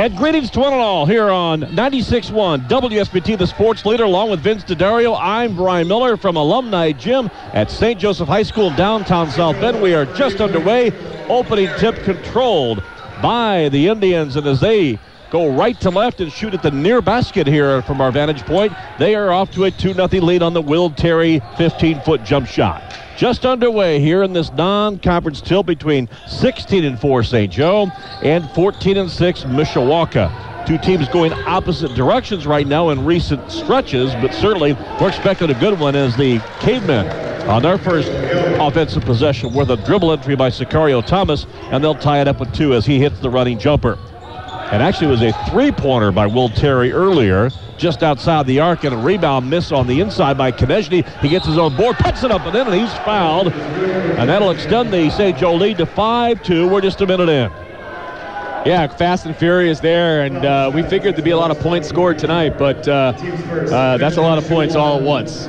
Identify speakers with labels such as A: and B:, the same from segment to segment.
A: And greetings to one and all here on 96.1 WSBT, the sports leader, along with Vince D'Addario. I'm Brian Miller from Alumni Gym at St. Joseph High School, downtown South Bend. We are just underway. Opening tip controlled by the Indians, and as they go right to left and shoot at the near basket here from our vantage point, they are off to a 2 0 lead on the Will Terry 15 foot jump shot just underway here in this non-conference tilt between 16 and 4 St. Joe and 14 and 6 Mishawaka. Two teams going opposite directions right now in recent stretches, but certainly we're expecting a good one as the Cavemen on their first offensive possession with a dribble entry by Sicario Thomas, and they'll tie it up with two as he hits the running jumper. And actually it was a three-pointer by Will Terry earlier, just outside the arc, and a rebound miss on the inside by Konechny. He gets his own board, puts it up and in, and he's fouled. And that'll extend the St. Joe lead to 5-2. We're just a minute in.
B: Yeah, fast and furious there, and uh, we figured there'd be a lot of points scored tonight, but uh, uh, that's a lot of points all at once.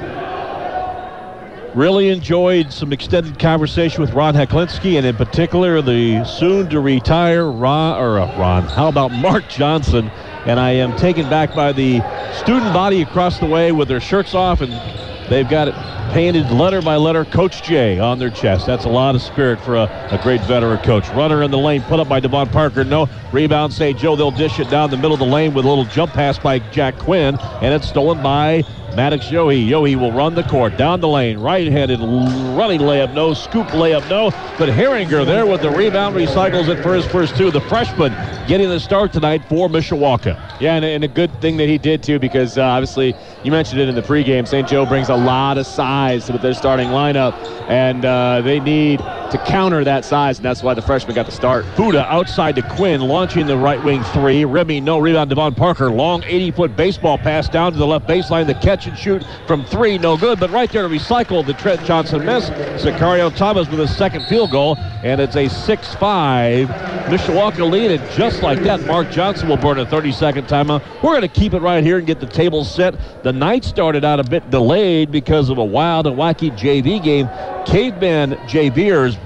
A: Really enjoyed some extended conversation with Ron Heklinski, and in particular the soon-to-retire Ron, or uh, Ron, how about Mark Johnson? And I am taken back by the student body across the way with their shirts off, and they've got it painted letter by letter, Coach J on their chest. That's a lot of spirit for a, a great veteran coach. Runner in the lane, put up by Devon Parker. No rebound, St. Joe. They'll dish it down the middle of the lane with a little jump pass by Jack Quinn, and it's stolen by Maddox Yohe. Yohe will run the court down the lane, right-handed running layup, no scoop layup, no. But Herringer there with the rebound recycles it for his first two. The freshman getting the start tonight for Mishawaka.
B: Yeah, and, and a good thing that he did too, because uh, obviously you mentioned it in the pregame. St. Joe brings a lot of size to their starting lineup, and uh, they need to counter that size, and that's why the freshman got the start.
A: Fuda outside to Quinn, launching the right wing three. Remy, no rebound. Devon Parker, long 80-foot baseball pass down to the left baseline. The catch and shoot from three, no good. But right there to recycle the Trent Johnson miss. Sicario Thomas with his second field goal, and it's a 6-5 Mishawaka lead. And just like that, Mark Johnson will burn a 30-second timeout. We're going to keep it right here and get the table set. The night started out a bit delayed because of a wild and wacky JV game. Caveman Jay Beers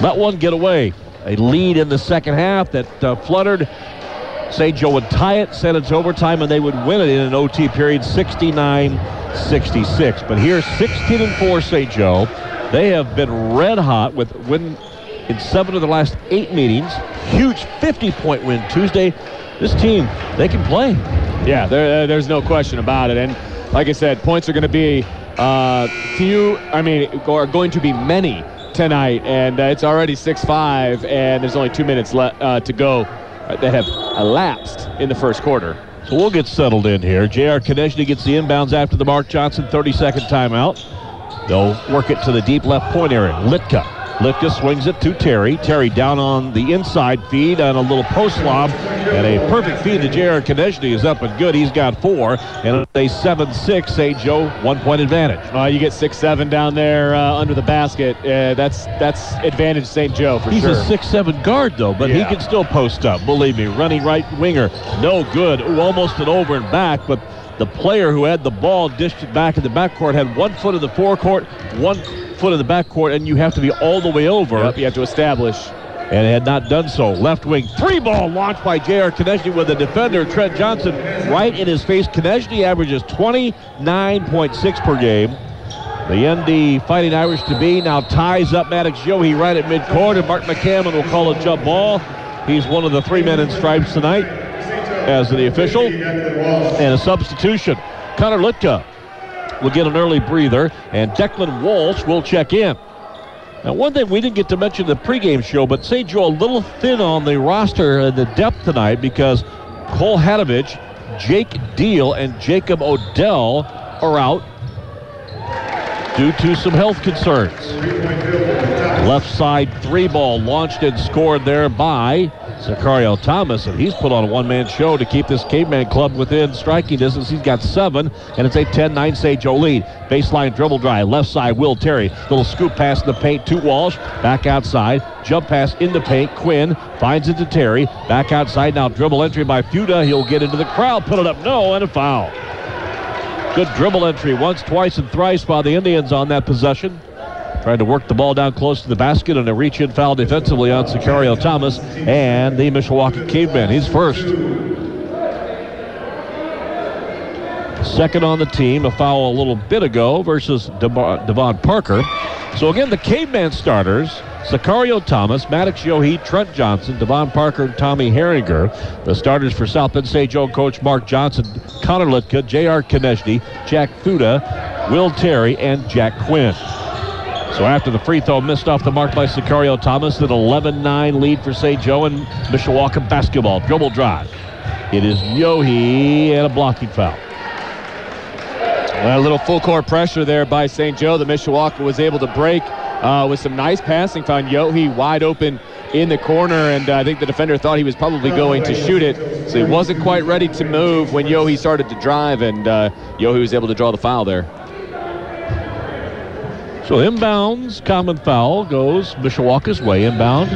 A: let one get away. A lead in the second half that uh, fluttered. St. Joe would tie it, send it to overtime, and they would win it in an OT period 69-66. But here, 16 and 4 St. Joe. They have been red hot with win in seven of the last eight meetings. Huge 50-point win Tuesday. This team, they can play.
B: Yeah, there, there's no question about it. And like I said, points are going to be uh, few. I mean, are going to be many tonight, and uh, it's already 6-5, and there's only two minutes le- uh, to go that have elapsed in the first quarter.
A: So we'll get settled in here. J.R. Konechny gets the inbounds after the Mark Johnson 30-second timeout. They'll work it to the deep left point area. Litka Litka swings it to Terry. Terry down on the inside feed on a little post lob. And a perfect feed to J.R. Konechny is up and good. He's got four. And a 7-6 St. Joe one-point advantage.
B: Uh, you get 6-7 down there uh, under the basket. Uh, that's that's advantage St. Joe for
A: He's
B: sure.
A: He's a 6-7 guard, though, but yeah. he can still post up. Believe me. Running right winger. No good. Ooh, almost an over and back, but the player who had the ball dished it back in the backcourt had one foot in the forecourt, one foot in the backcourt, and you have to be all the way over.
B: Yep, you have to establish.
A: And had not done so. Left wing three ball launched by J.R. Konechny with the defender, Trent Johnson, right in his face. Konechny averages 29.6 per game. The ND Fighting Irish to be now ties up Maddox Yohe right at midcourt, and Mark McCammon will call a jump ball. He's one of the three men in stripes tonight as the official. And a substitution. Connor Litka will get an early breather, and Declan Walsh will check in. Now, one thing we didn't get to mention in the pregame show, but St. Joe a little thin on the roster and the depth tonight because Cole Hadovich, Jake Deal, and Jacob Odell are out due to some health concerns. Left side three ball launched and scored there by Sicario Thomas, and he's put on a one-man show to keep this caveman club within striking distance. He's got seven, and it's a 10-9 St. Joe lead. Baseline dribble drive, left side, Will Terry. Little scoop pass in the paint to Walsh. Back outside, jump pass in the paint. Quinn finds it to Terry. Back outside now, dribble entry by Fuda. He'll get into the crowd, put it up, no, and a foul. Good dribble entry once, twice, and thrice by the Indians on that possession. Trying to work the ball down close to the basket and a reach in foul defensively on Sicario Thomas and the Mishawaka Cavemen. He's first. Second on the team, a foul a little bit ago versus Devon Parker. So again, the Caveman starters, Sicario Thomas, Maddox Yohe, Trent Johnson, Devon Parker, and Tommy Herringer. The starters for South Bend St. Joe coach Mark Johnson, Connor Litka, J.R. Konechny, Jack Fuda, Will Terry, and Jack Quinn. So after the free throw missed off the mark by Sicario Thomas, an 11-9 lead for St. Joe and Mishawaka basketball. Dribble drive. It is Yohe and a blocking foul.
B: A little full court pressure there by St. Joe. The Mishawaka was able to break uh, with some nice passing. Found Yohe wide open in the corner, and uh, I think the defender thought he was probably going to shoot it. So he wasn't quite ready to move when Yohe started to drive, and uh, Yohe was able to draw the foul there.
A: So inbounds, common foul goes Mishawaka's way. Inbound.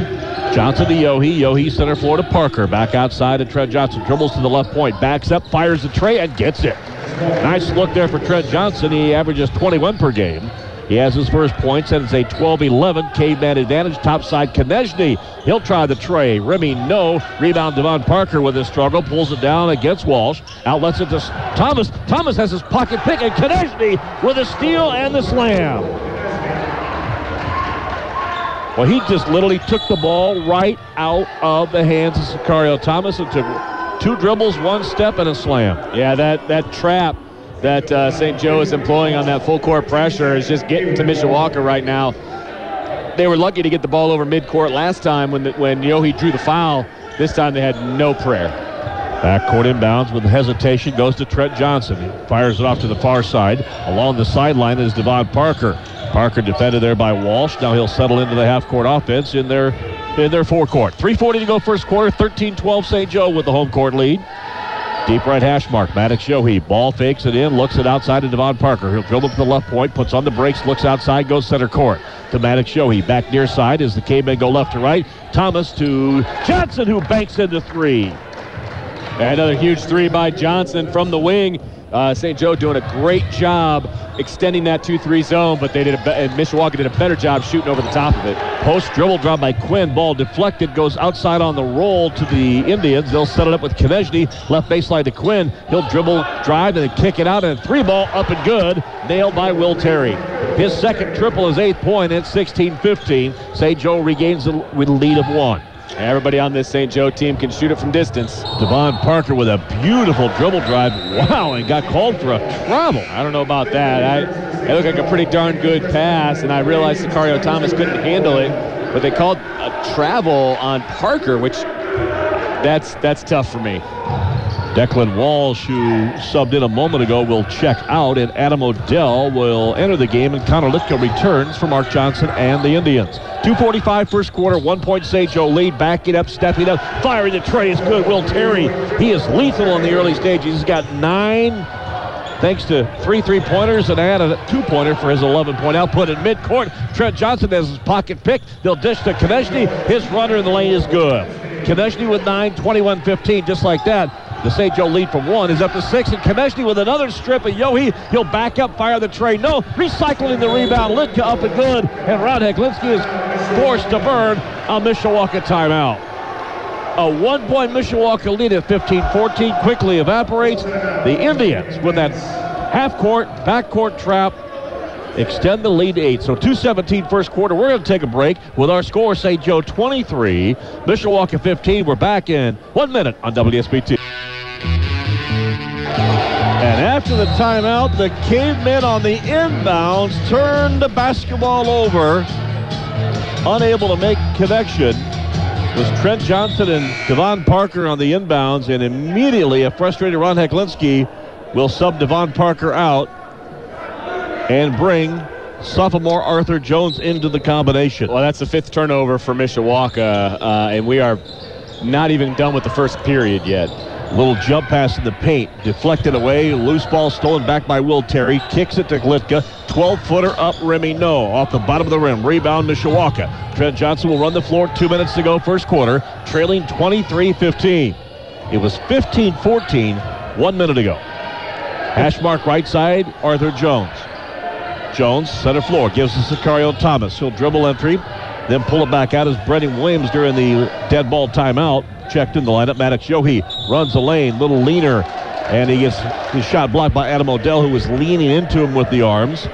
A: Johnson to Yohe. Yohe center floor to Parker. Back outside to Trent Johnson. Dribbles to the left point. Backs up, fires the tray, and gets it. Nice look there for Trent Johnson. He averages 21 per game. He has his first points, and it's a 12-11 caveman advantage. Topside Konechny. He'll try the tray. Remy, no. Rebound Devon Parker with his struggle. Pulls it down against Walsh. Outlets it to Thomas. Thomas has his pocket pick, and Konechny with a steal and the slam. Well, he just literally took the ball right out of the hands of Sicario Thomas and took two dribbles, one step, and a slam.
B: Yeah, that, that trap that uh, St. Joe is employing on that full court pressure is just getting to Mishawaka right now. They were lucky to get the ball over midcourt last time when, the, when Yohe drew the foul. This time they had no prayer.
A: Backcourt inbounds with hesitation goes to Trent Johnson. He fires it off to the far side. Along the sideline is Devon Parker. Parker defended there by Walsh. Now he'll settle into the half-court offense in their in their forecourt. 3.40 to go first quarter. 13-12 St. Joe with the home court lead. Deep right hash mark. Maddox Yohe. Ball fakes it in. Looks it outside to Devon Parker. He'll dribble to the left point. Puts on the brakes. Looks outside. Goes center court. To Maddox Yohe. Back near side as the K-men go left to right. Thomas to Johnson who banks into three.
B: Another huge three by Johnson from the wing. Uh, St. Joe doing a great job extending that 2-3 zone, but they did a be- and Mishawaka did a better job shooting over the top of it.
A: Post dribble drop by Quinn. Ball deflected, goes outside on the roll to the Indians. They'll set it up with Konechny. Left baseline to Quinn. He'll dribble, drive, and then kick it out. And three ball up and good. Nailed by Will Terry. His second triple is eighth point at 16-15. St. Joe regains the lead of one.
B: Everybody on this St. Joe team can shoot it from distance.
A: Devon Parker with a beautiful dribble drive. Wow, and got called for a travel.
B: I don't know about that. I, it looked like a pretty darn good pass, and I realized Sicario Thomas couldn't handle it, but they called a travel on Parker, which that's that's tough for me.
A: Declan Walsh, who subbed in a moment ago, will check out, and Adam Odell will enter the game, and Connor Litka returns for Mark Johnson and the Indians. 2.45 first quarter, one point St. Joe lead, backing up, stepping up, firing the tray is good. Will Terry, he is lethal in the early stages. He's got nine thanks to three three-pointers and add a two-pointer for his 11-point output in midcourt. Trent Johnson has his pocket pick. They'll dish to Konechny. His runner in the lane is good. Konechny with 9, 21-15, just like that. The St. Joe lead from one is up to six, and Konechny with another strip of Yohe. He'll back up, fire the tray. No, recycling the rebound. Litka up and good, and Ron Heklinski is forced to burn a Mishawaka timeout. A one-point Mishawaka lead at 15-14 quickly evaporates. The Indians with that half-court, back-court trap extend the lead to eight. So 217 first quarter. We're going to take a break with our score, St. Joe 23, Mishawaka 15. We're back in one minute on WSBT. And after the timeout, the cavemen on the inbounds turned the basketball over. Unable to make connection was Trent Johnson and Devon Parker on the inbounds, and immediately a frustrated Ron Heklinski will sub Devon Parker out and bring sophomore Arthur Jones into the combination.
B: Well, that's the fifth turnover for Mishawaka, uh, and we are not even done with the first period yet.
A: Little jump pass in the paint, deflected away. Loose ball stolen back by Will Terry. Kicks it to Litka. 12 footer up, Remy no. Off the bottom of the rim. Rebound, Mishawaka. Trent Johnson will run the floor. Two minutes to go, first quarter. Trailing 23 15. It was 15 14 one minute ago. Hash mark right side, Arthur Jones. Jones, center floor, gives to Sicario Thomas. He'll dribble entry, then pull it back out as Brendan Williams during the dead ball timeout. Checked in the lineup. Maddox Yohe runs the lane, little leaner, and he gets his shot blocked by Adam Odell, who was leaning into him with the arms.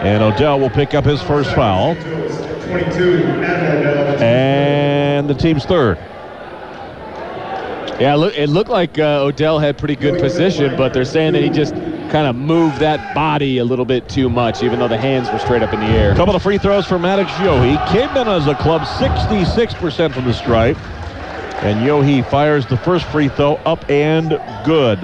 A: And Odell will pick up his first foul. 22, And the team's third.
B: Yeah, it looked like uh, Odell had pretty good position, but they're saying that he just kind of moved that body a little bit too much, even though the hands were straight up in the air.
A: Couple of free throws for Maddox Yohe. in as a club, 66% from the stripe. And Yohe fires the first free throw up and good.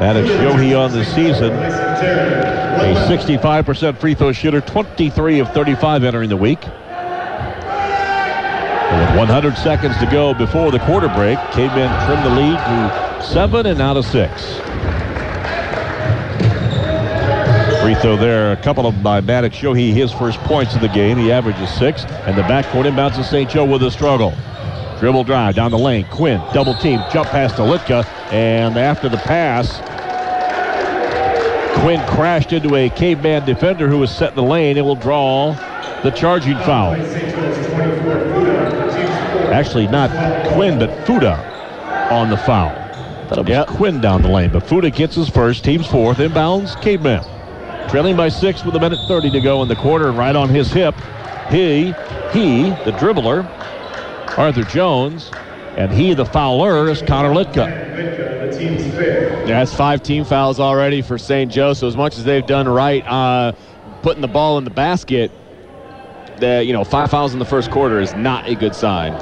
A: That is Yohe on the season. A 65% free throw shooter, 23 of 35 entering the week. With 100 seconds to go before the quarter break, Cavemen trim the lead to seven and out of six. Free throw there, a couple of by Maddox Yohe, his first points of the game. He averages six, and the backcourt inbounds to St. Joe with a struggle. Dribble drive down the lane. Quinn, double team, jump pass to Litka, and after the pass, Quinn crashed into a caveman defender who was set in the lane and will draw the charging foul. Actually, not Quinn, but Fuda on the foul. It was yep. Quinn down the lane, but Fuda gets his first, team's fourth, inbounds caveman. Trailing by six with a minute 30 to go in the quarter, right on his hip. He, he, the dribbler, Arthur Jones, and he, the fouler, is Connor Litka.
B: That's five team fouls already for St. Joe. So as much as they've done right uh, putting the ball in the basket, the, you know, five fouls in the first quarter is not a good sign.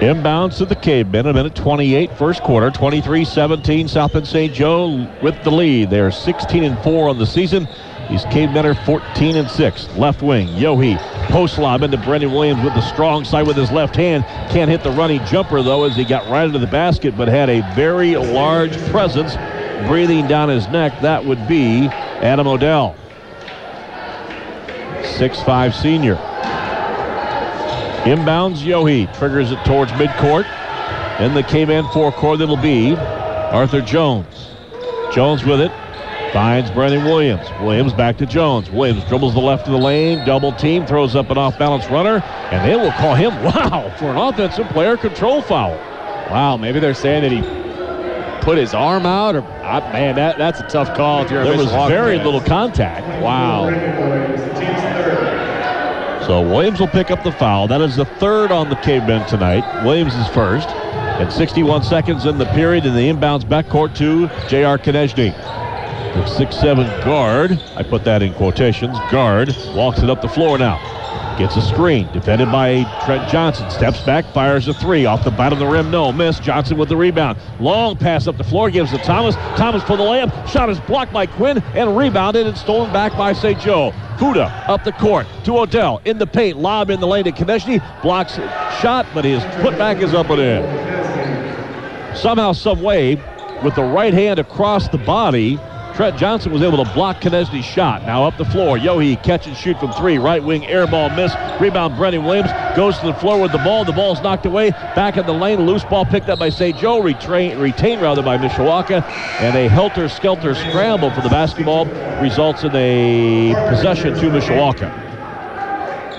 A: Inbounds to the Cavemen, a minute 28, first quarter, 23-17. South Bend St. Joe with the lead. They're 16 and 4 on the season. These Cavemen are 14 and 6. Left wing, Yohe post lob into Brendan Williams with the strong side with his left hand. Can't hit the running jumper though as he got right into the basket, but had a very large presence breathing down his neck. That would be Adam Odell. 6'5 senior. Inbounds Yohe. Triggers it towards midcourt. In the K-Man forecourt, it'll be Arthur Jones. Jones with it. Finds Brendan Williams. Williams back to Jones. Williams dribbles the left of the lane. Double team. Throws up an off-balance runner. And they will call him, wow, for an offensive player control foul.
B: Wow, maybe they're saying that he put his arm out or uh, man that that's a tough call if you're
A: there was very little contact
B: wow
A: so Williams will pick up the foul. That is the third on the cavemen tonight. Williams is first. And 61 seconds in the period in the inbounds backcourt to J.R. Konechny. The 6'7 guard, I put that in quotations, guard, walks it up the floor now. Gets a screen, defended by Trent Johnson. Steps back, fires a three. Off the bottom of the rim, no miss. Johnson with the rebound. Long pass up the floor, gives to Thomas. Thomas for the layup. Shot is blocked by Quinn and rebounded and stolen back by St. Joe. Fuda up the court to Odell in the paint. Lob in the lane to Konechny. Blocks shot, but his putback is up and in. Somehow, some way, with the right hand across the body, Trent Johnson was able to block Konechny's shot. Now up the floor. Yohe catch and shoot from three. Right wing air ball miss. Rebound Brendan Williams goes to the floor with the ball. The ball's knocked away. Back in the lane. Loose ball picked up by St. Joe. Retrain, retained rather by Mishawaka. And a helter-skelter scramble for the basketball results in a possession to Mishawaka.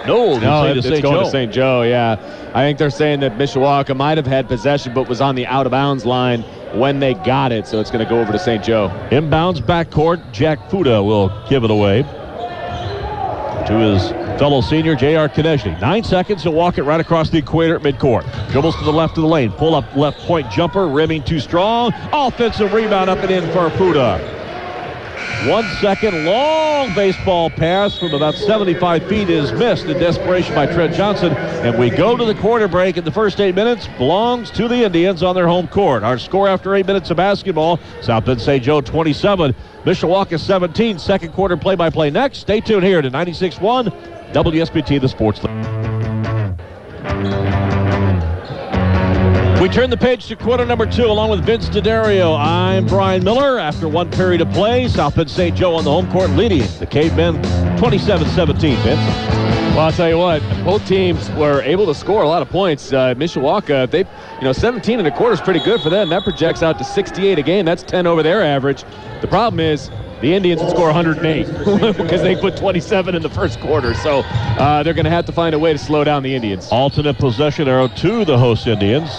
A: No,
B: no,
A: it's
B: going Joe. to St. Joe. Yeah, I think they're saying that Mishawaka might have had possession, but was on the out of bounds line when they got it. So it's going to go over to St. Joe.
A: Inbounds backcourt. Jack Fuda will give it away to his fellow senior J.R. Konechny. Nine seconds to walk it right across the equator at midcourt. Dribbles to the left of the lane. Pull up left point jumper. Rimming too strong. Offensive rebound up and in for Fuda. One second long baseball pass from about 75 feet is missed in desperation by Trent Johnson. And we go to the quarter break in the first eight minutes. Belongs to the Indians on their home court. Our score after eight minutes of basketball South Bend St. Joe 27, Mishawaka 17. Second quarter play by play next. Stay tuned here to 96 1 WSBT, the Sports League. We turn the page to quarter number two along with Vince D'Addario. I'm Brian Miller. After one period of play, South Bend St. Joe on the home court leading the Cavemen 27-17, Vince.
B: Well, I'll tell you what, both teams were able to score a lot of points. Uh, Mishawaka, they, you know, 17 and a quarter is pretty good for them. That projects out to 68 a game. That's 10 over their average. The problem is the Indians would score 108 because they put 27 in the first quarter. So uh, they're going to have to find a way to slow down the Indians.
A: Alternate possession arrow to the host Indians.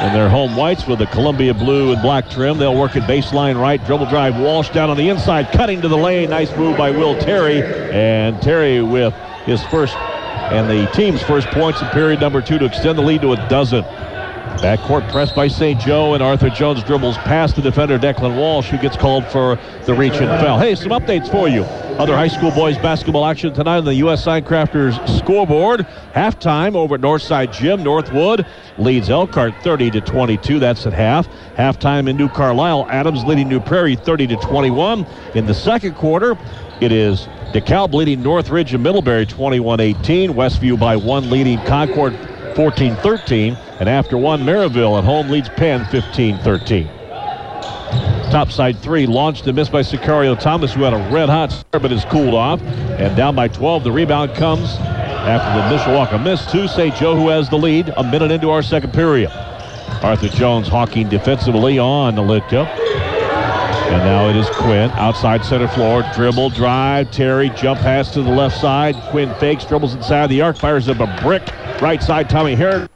A: And their home whites with the Columbia blue and black trim. They'll work it baseline right. Dribble drive. Walsh down on the inside. Cutting to the lane. Nice move by Will Terry. And Terry with his first and the team's first points in period number two to extend the lead to a dozen. Backcourt pressed by St. Joe, and Arthur Jones dribbles past the defender Declan Walsh, who gets called for the reach and foul. Hey, some updates for you. Other high school boys basketball action tonight on the U.S. Signcrafters scoreboard. Halftime over at Northside Gym. Northwood leads Elkhart 30 to 22. That's at half. Halftime in New Carlisle. Adams leading New Prairie 30 to 21. In the second quarter, it is DeKalb leading Northridge and Middlebury 21-18. Westview by one leading Concord 14-13. And after one, Maryville at home leads Penn 15-13. Topside three launched and missed by Sicario Thomas, who had a red hot start but has cooled off. And down by 12, the rebound comes after the Mishawaka miss to St. Joe, who has the lead a minute into our second period. Arthur Jones hawking defensively on the Litka. And now it is Quinn outside center floor. Dribble, drive, Terry, jump pass to the left side. Quinn fakes, dribbles inside the arc, fires up a brick. Right side, Tommy Herrick.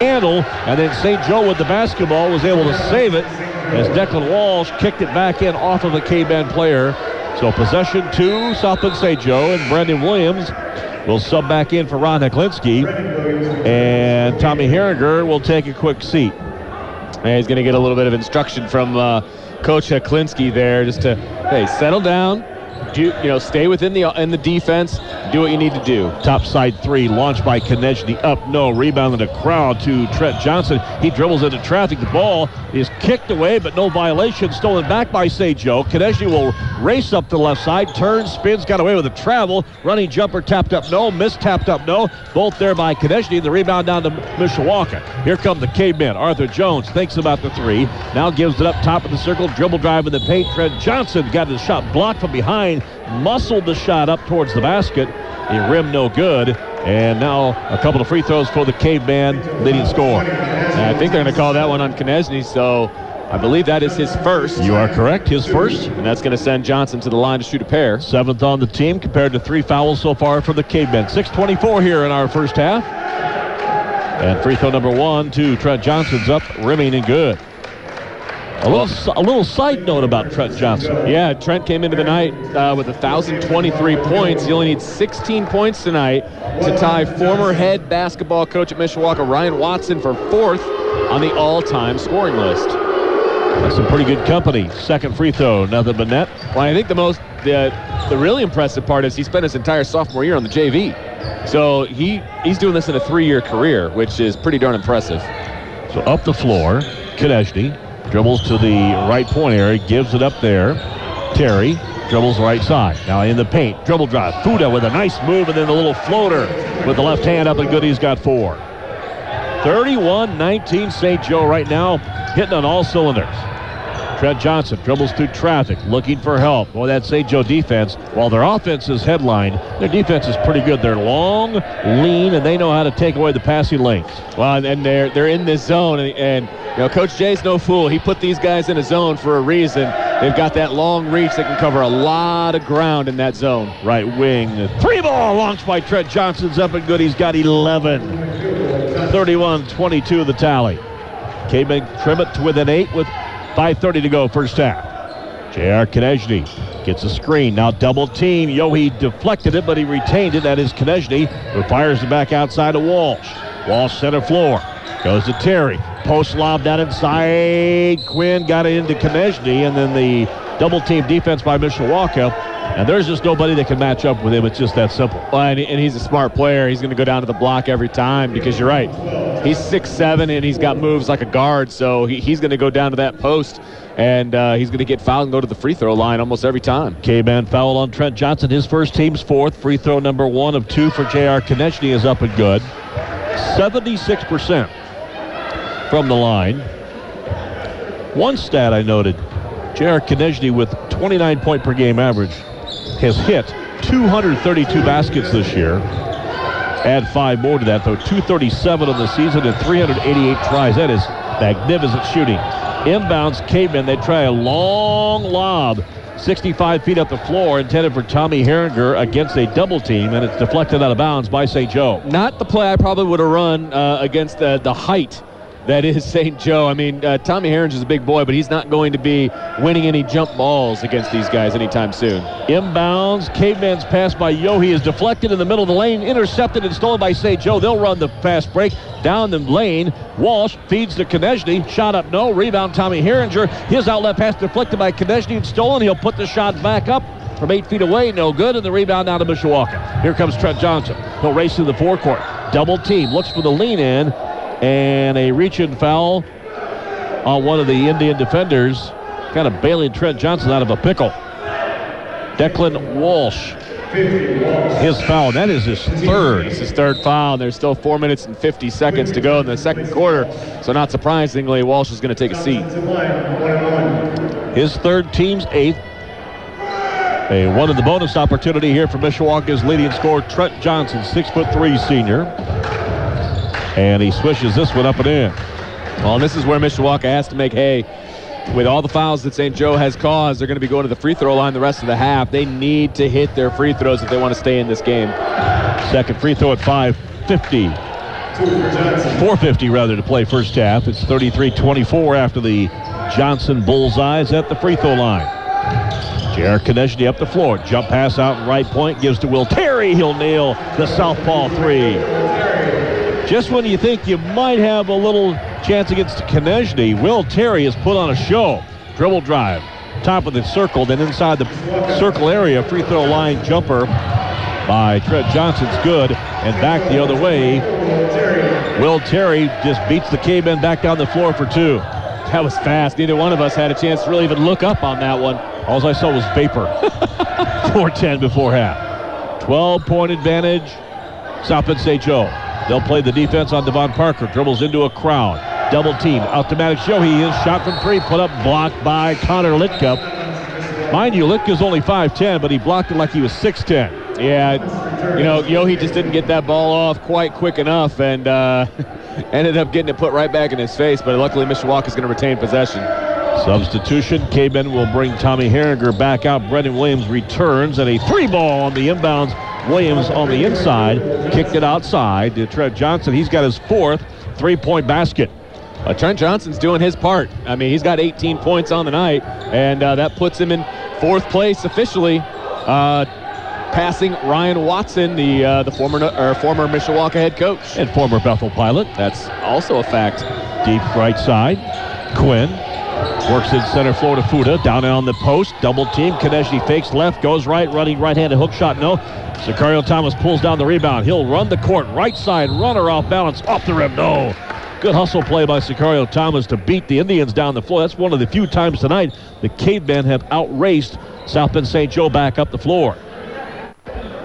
A: Handle, and then St. Joe with the basketball was able to save it as Declan Walsh kicked it back in off of a K-Bend player. So possession to South St. Joe, and Brandon Williams will sub back in for Ron Heklinski. And Tommy Herringer will take a quick seat.
B: And he's going to get a little bit of instruction from uh, Coach Heklinski there just to, hey, settle down, do you know stay within the in the defense do what you need to do.
A: Top side three launched by Konechny up no rebound in the crowd to Trent Johnson. He dribbles into traffic. The ball is kicked away but no violation. Stolen back by St. Joe Konechny will race up the left side turns spins got away with a travel. Running jumper tapped up no missed tapped up no. Both there by Konechny the rebound down to Mishawaka. Here come the cavemen. Arthur Jones thinks about the three. Now gives it up top of the circle. Dribble drive in the paint. Trent Johnson got his shot blocked from behind muscled the shot up towards the basket. The rim no good. And now a couple of free throws for the caveman leading score.
B: I think they're going to call that one on Konechny, so I believe that is his first.
A: You are correct, his first.
B: And that's going to send Johnson to the line to shoot a pair.
A: Seventh on the team compared to three fouls so far for the cavemen. 6.24 here in our first half. And free throw number one to Trent Johnson's up, rimming and good. A little, a little side note about Trent Johnson.
B: Yeah, Trent came into the night uh, with 1,023 points. He only needs 16 points tonight to tie former head basketball coach at Mishawaka, Ryan Watson, for fourth on the all-time scoring list.
A: That's some pretty good company. Second free throw, nothing but net.
B: Well, I think the most, the, the really impressive part is he spent his entire sophomore year on the JV. So he, he's doing this in a three-year career, which is pretty darn impressive.
A: So up the floor, Konechny Dribbles to the right point area, gives it up there. Terry dribbles right side. Now in the paint, dribble drive. Fuda with a nice move and then the little floater with the left hand up and good. He's got four. 31-19 St. Joe right now, hitting on all cylinders. Trent Johnson dribbles through traffic, looking for help. Boy, that St. Joe defense, while their offense is headline, their defense is pretty good. They're long, lean, and they know how to take away the passing lanes.
B: Well, and they're they're in this zone, and, and you know, Coach Jay's no fool. He put these guys in a zone for a reason. They've got that long reach that can cover a lot of ground in that zone.
A: Right wing. Three ball launched by Trent Johnson's up and good. He's got 11. 31-22 the tally. Cavemen trim it to within eight with 5.30 to go first half. J.R. Konechny gets a screen. Now double team. Yohe deflected it, but he retained it. That is Konechny, who fires it back outside of Walsh. Walsh center floor. Goes to Terry. Post lob down inside. Quinn got it into Konechny, and then the double team defense by Mishawaka. And there's just nobody that can match up with him. It's just that simple.
B: Well, and, and he's a smart player. He's going to go down to the block every time because you're right. He's six seven and he's got moves like a guard, so he, he's going to go down to that post and uh, he's going to get fouled and go to the free throw line almost every time.
A: K-Man foul on Trent Johnson. His first team's fourth. Free throw number one of two for J.R. Konechny is up and good. 76% from the line. One stat I noted, J.R. Konechny with 29 point per game average has hit 232 baskets this year. Add five more to that, though. 237 on the season and 388 tries. That is magnificent shooting. Inbounds Cavemen. They try a long lob 65 feet up the floor, intended for Tommy Herringer against a double team, and it's deflected out of bounds by St. Joe.
B: Not the play I probably would have run uh, against uh, the height that is St. Joe. I mean, uh, Tommy Herringer is a big boy, but he's not going to be winning any jump balls against these guys anytime soon.
A: Inbounds, Caveman's pass by Yohe is deflected in the middle of the lane, intercepted and stolen by St. Joe. They'll run the fast break down the lane. Walsh feeds to Konechny. Shot up, no. Rebound, Tommy Herringer. His outlet pass deflected by Konechny and stolen. He'll put the shot back up from eight feet away, no good, and the rebound down to Mishawaka. Here comes Trent Johnson. He'll race to the forecourt. Double team, looks for the lean in, and a reach-in foul on one of the Indian defenders, kind of bailing Trent Johnson out of a pickle. Declan Walsh, his foul. That is his third.
B: It's his third foul, and there's still four minutes and 50 seconds to go in the second quarter. So not surprisingly, Walsh is going to take a seat.
A: His third, team's eighth. A one in the bonus opportunity here for Mishawaka's leading scorer, Trent Johnson, six foot three senior. And he swishes this one up and in.
B: Well, this is where Mishawaka has to make hay. With all the fouls that St. Joe has caused, they're going to be going to the free throw line the rest of the half. They need to hit their free throws if they want to stay in this game.
A: Second free throw at 550. 450 rather to play first half. It's 33-24 after the Johnson bullseyes at the free throw line. J.R. Konechny up the floor. Jump pass out right point. Gives to Will Terry. He'll nail the southpaw three. Just when you think you might have a little chance against Konechny, Will Terry has put on a show. Dribble drive. Top of the circle. Then inside the circle area. Free throw line jumper by Trent Johnson's good. And back the other way. Will Terry just beats the caveman back down the floor for two.
B: That was fast. Neither one of us had a chance to really even look up on that one.
A: All I saw was vapor. 4-10 before half. 12-point advantage. South Bend St. Joe. They'll play the defense on Devon Parker. Dribbles into a crowd. Double team. Out to Show. He is shot from three. Put up blocked by Connor Litka. Mind you, Litka's only 5'10", but he blocked it like he was 6'10".
B: Yeah, you know, Yohe just didn't get that ball off quite quick enough and uh, ended up getting it put right back in his face, but luckily Mishawaka is going to retain possession.
A: Substitution. K-Ben will bring Tommy Herringer back out. Brendan Williams returns and a three ball on the inbounds. Williams on the inside. Kicked it outside to Trent Johnson. He's got his fourth three-point basket.
B: Uh, Trent Johnson's doing his part. I mean, he's got 18 points on the night, and uh, that puts him in fourth place officially, uh, passing Ryan Watson, the uh, the former or former Mishawaka head coach
A: and former Bethel pilot.
B: That's also a fact.
A: Deep right side, Quinn works in center floor to Fuda, down on the post, double team. Konechny fakes left, goes right, running right-handed hook shot, no. Sicario Thomas pulls down the rebound. He'll run the court, right side, runner off balance, off the rim, no. Good hustle play by Sicario Thomas to beat the Indians down the floor. That's one of the few times tonight the Cavemen have outraced South Bend St. Joe back up the floor.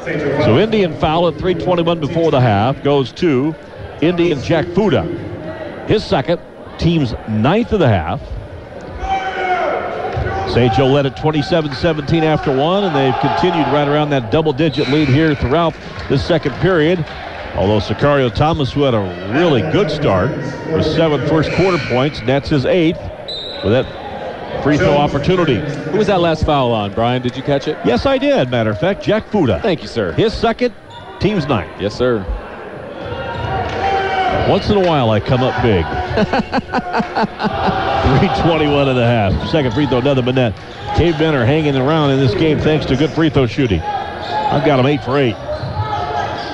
A: So Indian foul at 321 before the half goes to Indian Jack Fuda. His second, team's ninth of the half. St. Joe led at 27-17 after one, and they've continued right around that double-digit lead here throughout the second period. Although Sicario Thomas, who had a really good start with seven first quarter points, nets his eighth with that free throw opportunity.
B: Who was that last foul on, Brian? Did you catch it?
A: Yes, I did, matter of fact. Jack Fuda.
B: Thank you, sir.
A: His second, team's ninth.
B: Yes, sir.
A: Once in a while, I come up big. 321 and a half. Second free throw, another net. Cavemen are hanging around in this game thanks to good free throw shooting. I've got them eight for eight.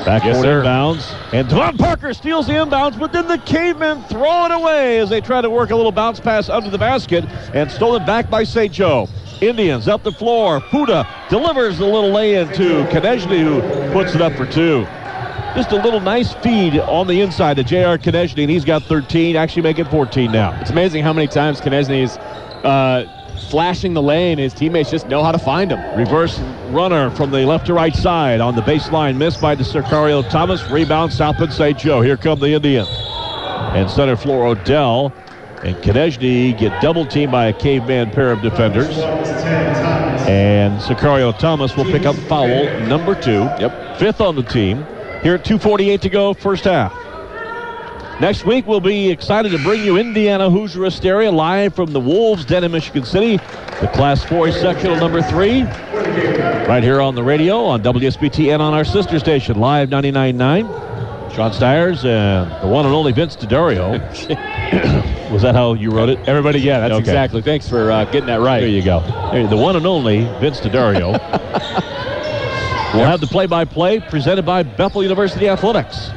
A: Back yes, inbounds. And Devon Parker steals the inbounds, but then the Cavemen throw it away as they try to work a little bounce pass under the basket and stolen back by St. Joe. Indians up the floor. Fuda delivers the little lay-in to Konechny, who puts it up for two. Just a little nice feed on the inside to J.R. Konechny, and he's got 13, actually making 14 now.
B: It's amazing how many times Konechny's uh, flashing the lane. His teammates just know how to find him.
A: Reverse runner from the left to right side on the baseline. Missed by the Sicario Thomas. Rebound, South Bend St. Joe. Here come the Indians. and center floor Odell and Konechny get double teamed by a caveman pair of defenders. And Sicario Thomas will pick up foul number two.
B: Yep.
A: Fifth on the team. Here at 2.48 to go, first half. Next week, we'll be excited to bring you Indiana Hoosier Hysteria live from the Wolves Den in Michigan City. The Class 4 sectional number three. Right here on the radio, on WSBT, and on our sister station, Live 99.9. Sean Stiers and the one and only Vince D'Addario. Was that how you wrote it?
B: Everybody, yeah, that's
A: Okay.
B: exactly. Thanks for uh, getting that right.
A: There you go. The one and only Vince D'Addario. we'll have the play-by-play presented by Bethel University Athletics.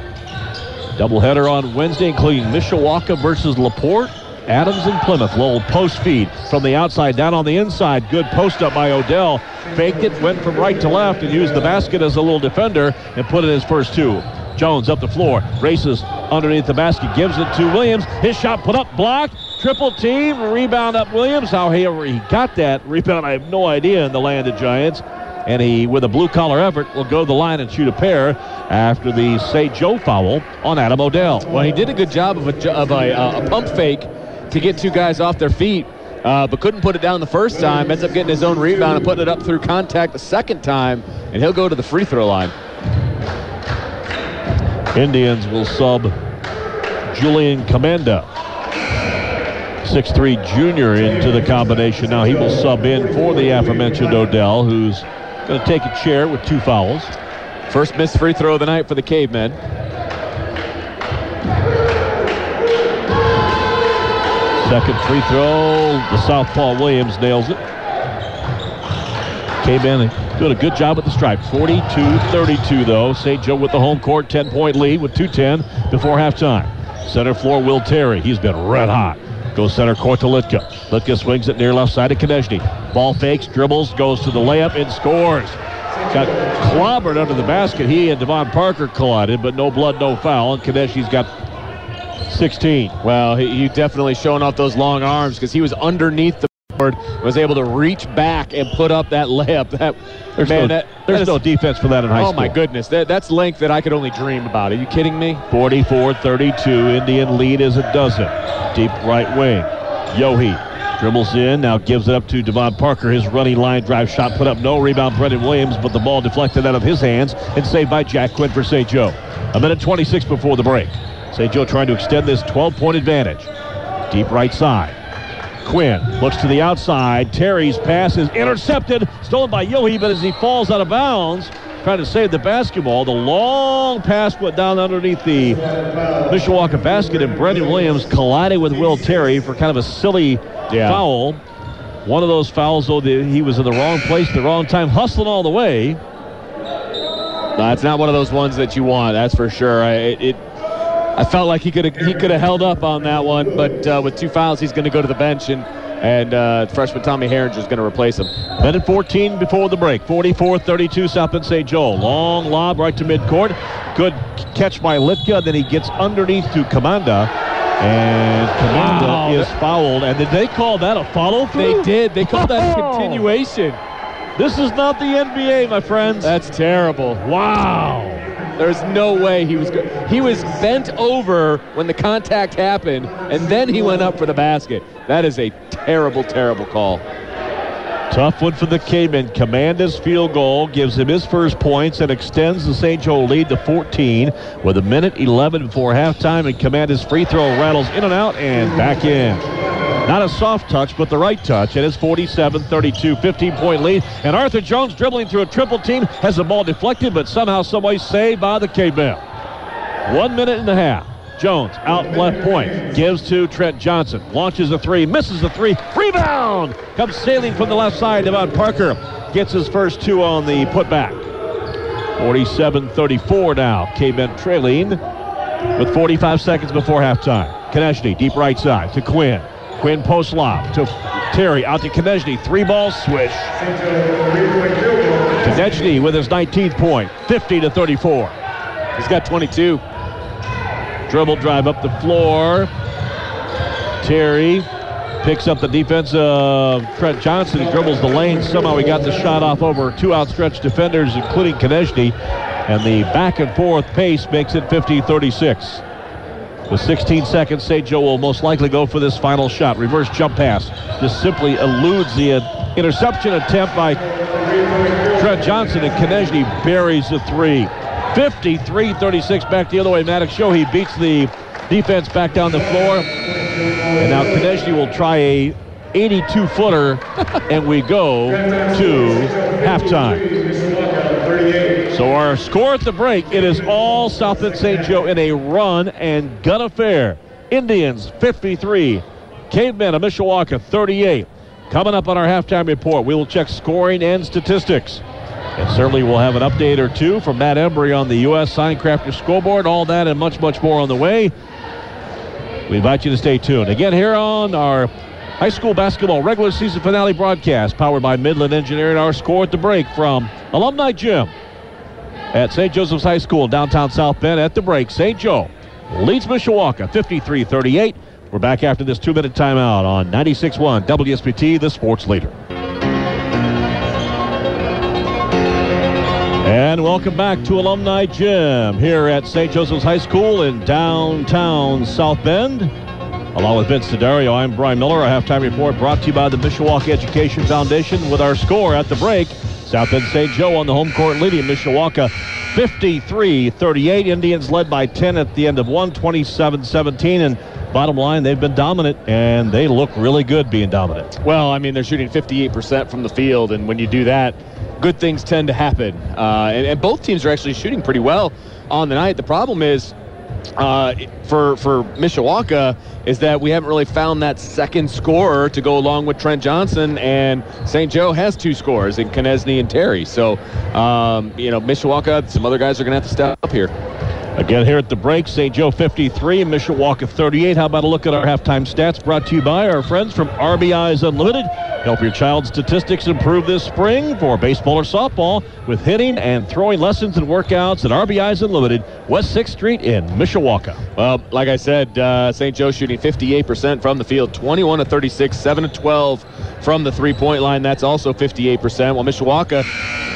A: Doubleheader on Wednesday, including Mishawaka versus Laporte, Adams and Plymouth. Little post feed from the outside down on the inside. Good post up by Odell. Faked it, went from right to left, and used the basket as a little defender and put in his first two. Jones up the floor, races underneath the basket, gives it to Williams. His shot put up, blocked, triple team, rebound up Williams. However, he got that rebound, I have no idea in the land of Giants. And he, with a blue collar effort, will go to the line and shoot a pair after the St. Joe foul on Adam Odell.
B: Well, he did a good job of a, of a, uh, a pump fake to get two guys off their feet, uh, but couldn't put it down the first time. Ends up getting his own rebound and putting it up through contact the second time, and he'll go to the free throw line.
A: Indians will sub Julian Comenda. 6'3 junior into the combination. Now he will sub in for the aforementioned Odell, who's going to take a chair with two fouls.
B: First missed free throw of the night for the Cavemen.
A: Second free throw, the Southpaw Williams nails it. K-Ben doing a good job at the stripe. 42-32 though. St. Joe with the home court 10-point lead with 2.10 before halftime. Center floor Will Terry. He's been red hot. Goes center court to Litka. Litka swings it near left side to Konechny. Ball fakes, dribbles, goes to the layup and scores. Got clobbered under the basket. He and Devon Parker collided, but no blood, no foul. And Konechny's got 16.
B: Well, he, he definitely showing off those long arms because he was underneath the board, was able to reach back and put up that layup. That
A: There's,
B: man,
A: no,
B: that,
A: there's
B: that is-
A: no defense for that in high
B: Oh
A: school.
B: Oh my goodness, that, that's length that I could only dream about. Are you kidding me?
A: 44-32. Indian lead is a dozen. Deep right wing. Yohe dribbles in, now gives it up to Devon Parker. His running line drive shot put up no rebound. Brendan Williams, but the ball deflected out of his hands and saved by Jack Quinn for St. Joe. A minute 26 before the break. St. Joe trying to extend this 12-point advantage. Deep right side. Quinn looks to the outside. Terry's pass is intercepted, stolen by Yohe, but as he falls out of bounds, trying to save the basketball, the long pass went down underneath the Mishawaka basket, and Brendan Williams collided with Will Terry for kind of a silly
B: Yeah.
A: foul. One of those fouls, though, that he was in the wrong place at the wrong time, hustling all the way.
B: That's not one of those ones that you want. That's for sure. I, it, it I felt like he could have he could have held up on that one, but uh, with two fouls, he's going to go to the bench, and and uh, freshman Tommy Herringer is going to replace him.
A: Minute 14 before the break. 44-32 South Bend St. Joe. Long lob right to midcourt. Good catch by Litka. Then he gets underneath to Comanda. And Comanda
B: Wow.
A: is fouled. And did they call that a follow through?
B: They did. They called that a
A: Oh.
B: continuation.
A: This is not the NBA, my friends.
B: That's terrible.
A: wow.
B: There's no way he was go- he was bent over when the contact happened, and then he went up for the basket. That is a terrible, terrible call.
A: Tough one for the Cayman. Comanda's field goal gives him his first points and extends the St. Joe lead to 14 with a minute 11 before halftime. And Comanda's free throw rattles in and out and back in. Not a soft touch, but the right touch. It is 47-32, 15-point lead. And Arthur Jones dribbling through a triple team has the ball deflected, but somehow, someway saved by the K-Bell. One minute and a half. Jones out left point. Gives to Trent Johnson. Launches a three. Misses the three. Rebound! Comes sailing from the left side. Devon Parker gets his first two on the putback. 47-34 now. K-Ben trailing with 45 seconds before halftime. Konechny, deep right side to Quinn. Quinn post lob to Terry. Out to Konechny. Three ball swish. Konechny with his 19th point. 50 to 34.
B: He's got 22.
A: Dribble drive up the floor. Terry picks up the defense of Trent Johnson. He dribbles the lane. Somehow he got the shot off over two outstretched defenders, including Konechny. And the back and forth pace makes it 50-36. With 16 seconds, St. Joe will most likely go for this final shot. Reverse jump pass. Just simply eludes the interception attempt by Trent Johnson, and Konechny buries the three. 53-36 back the other way. Maddox show he beats the defense back down the floor. And now Konechny will try a 82-footer, and we go to halftime. So our score at the break, it is all South Bend St. Joe in a run and gun affair. Indians 53, Cavemen of Mishawaka 38. Coming up on our halftime report, we will check scoring and statistics. And certainly we'll have an update or two from Matt Embry on the U.S. Sign Crafter scoreboard. All that and much, much more on the way. We invite you to stay tuned. Again, here on our high school basketball regular season finale broadcast, powered by Midland Engineering, our score at the break from Alumni Gym at St. Joseph's High School, downtown South Bend. At the break, St. Joe leads Mishawaka 53 38. We're back after this two minute timeout on 96.1 WSBT, the sports leader. And welcome back to Alumni Gym here at St. Joseph's High School in downtown South Bend. Along with Vince D'Addario, I'm Brian Miller. Our halftime report brought to you by the Mishawaka Education Foundation with our score at the break. South Bend St. Joe on the home court leading Mishawaka 53-38. Indians led by 10 at the end of one, 27-17. And bottom line, they've been dominant, and they look really good being dominant.
B: Well, I mean, they're shooting 58% from the field, and when you do that, good things tend to happen. Uh, and, and both teams are actually shooting pretty well on the night. The problem is, uh, for for Mishawaka is that we haven't really found that second scorer to go along with Trent Johnson, and St. Joe has two scores in Konieczny and Terry. So, um, you know, Mishawaka, some other guys are going to have to step up here.
A: Again, here at the break, St. Joe 53, Mishawaka 38. How about a look at our halftime stats brought to you by our friends from RBI's Unlimited. Help your child's statistics improve this spring for baseball or softball with hitting and throwing lessons and workouts at RBI's Unlimited, West 6th Street in Mishawaka.
B: Well, like I said, uh, St. Joe shooting 58% from the field, 21 to 36, 7 to 12 from the three-point line. That's also 58%. While Mishawaka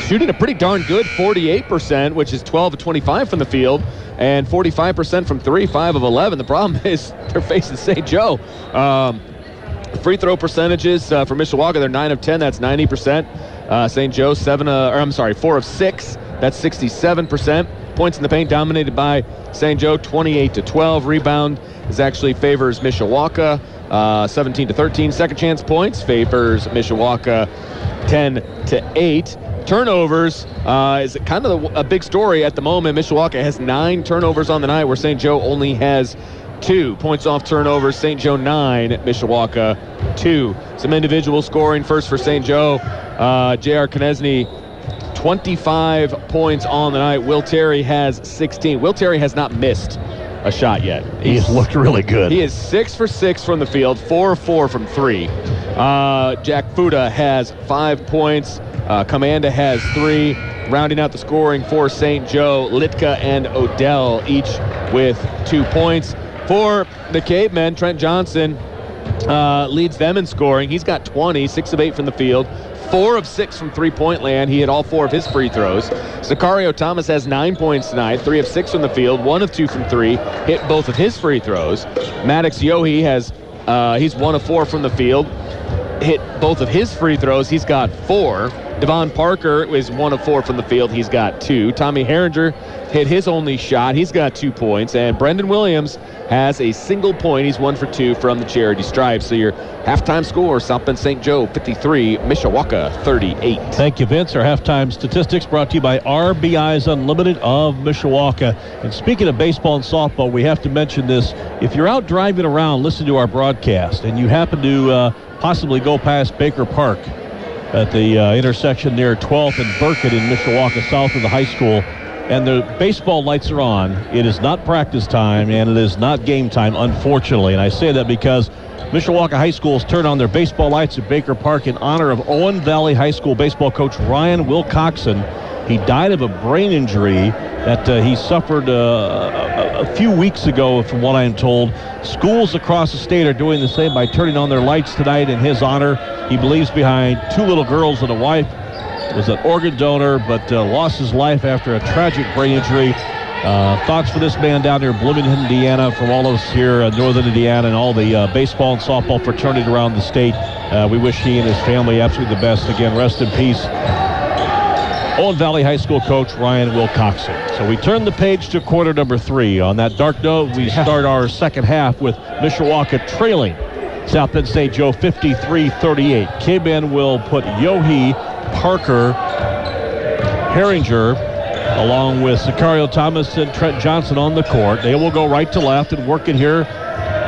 B: shooting a pretty darn good 48%, which is 12 to 25 from the field and 45% from three, 5 of 11. The problem is they're facing St. Joe. Um, free throw percentages uh, for Mishawaka, they're 9 of 10. That's 90%. Uh, St. Joe, 7, uh, or I'm sorry, 4 of 6. That's 67%. Points in the paint dominated by St. Joe, 28 to 12. Rebound is actually favors Mishawaka, uh, 17 to 13. Second chance points favors Mishawaka, 10 to 8 turnovers uh, is kind of a big story at the moment. Mishawaka has nine turnovers on the night, where St. Joe only has two points off turnovers. St. Joe nine, Mishawaka two. Some individual scoring first for St. Joe. Uh, J.R. Konieczny, 25 points on the night. Will Terry has 16. Will Terry has not missed a shot yet.
A: He's looked really good.
B: He is six for six from the field, four of four from three. Uh, Jack Fuda has five points. Uh, Commanda has three. Rounding out the scoring for St. Joe, Litka and Odell, each with two points. For the Cavemen, Trent Johnson uh, leads them in scoring. He's got 20, six of eight from the field, four of six from three-point land. He hit all four of his free throws. Sicario Thomas has nine points tonight, three of six from the field, one of two from three, hit both of his free throws. Maddox Yohe has, uh, he's one of four from the field, hit both of his free throws. He's got four. Devon Parker is one of four from the field. He's got two. Tommy Herringer hit his only shot. He's got two points. And Brendan Williams has a single point. He's one for two from the charity stripe. So your halftime score, South Bend St. Joe 53, Mishawaka 38.
A: Thank you, Vince. Our halftime statistics brought to you by RBI's Unlimited of Mishawaka. And speaking of baseball and softball, we have to mention this. If you're out driving around, listen to our broadcast, and you happen to uh, possibly go past Baker Park, at the uh, intersection near 12th and Byrkit in Mishawaka, south of the high school. And the baseball lights are on. It is not practice time, and it is not game time, unfortunately. And I say that because Mishawaka High School's turned on their baseball lights at Baker Park in honor of Owen Valley High School baseball coach Ryan Wilcoxon. He died of a brain injury that uh, he suffered uh, a, few weeks ago, from what I am told. Schools across the state are doing the same by turning on their lights tonight in his honor. He believes behind two little girls and a wife. Was an organ donor, but uh, lost his life after a tragic brain injury. Uh, thoughts for this man down there in Bloomington, Indiana, from all of us here in northern Indiana and all the uh, baseball and softball fraternity around the state. Uh, we wish he and his family absolutely the best. Again, rest in peace. Owen Valley High School coach Ryan Wilcoxon. So we turn the page to quarter number three. On that dark note, we start our second half with Mishawaka trailing South Bend St. Joe 53-38. K-Men will put Yohe, Parker, Herringer, along with Sicario Thomas and Trent Johnson on the court. They will go right to left and work it here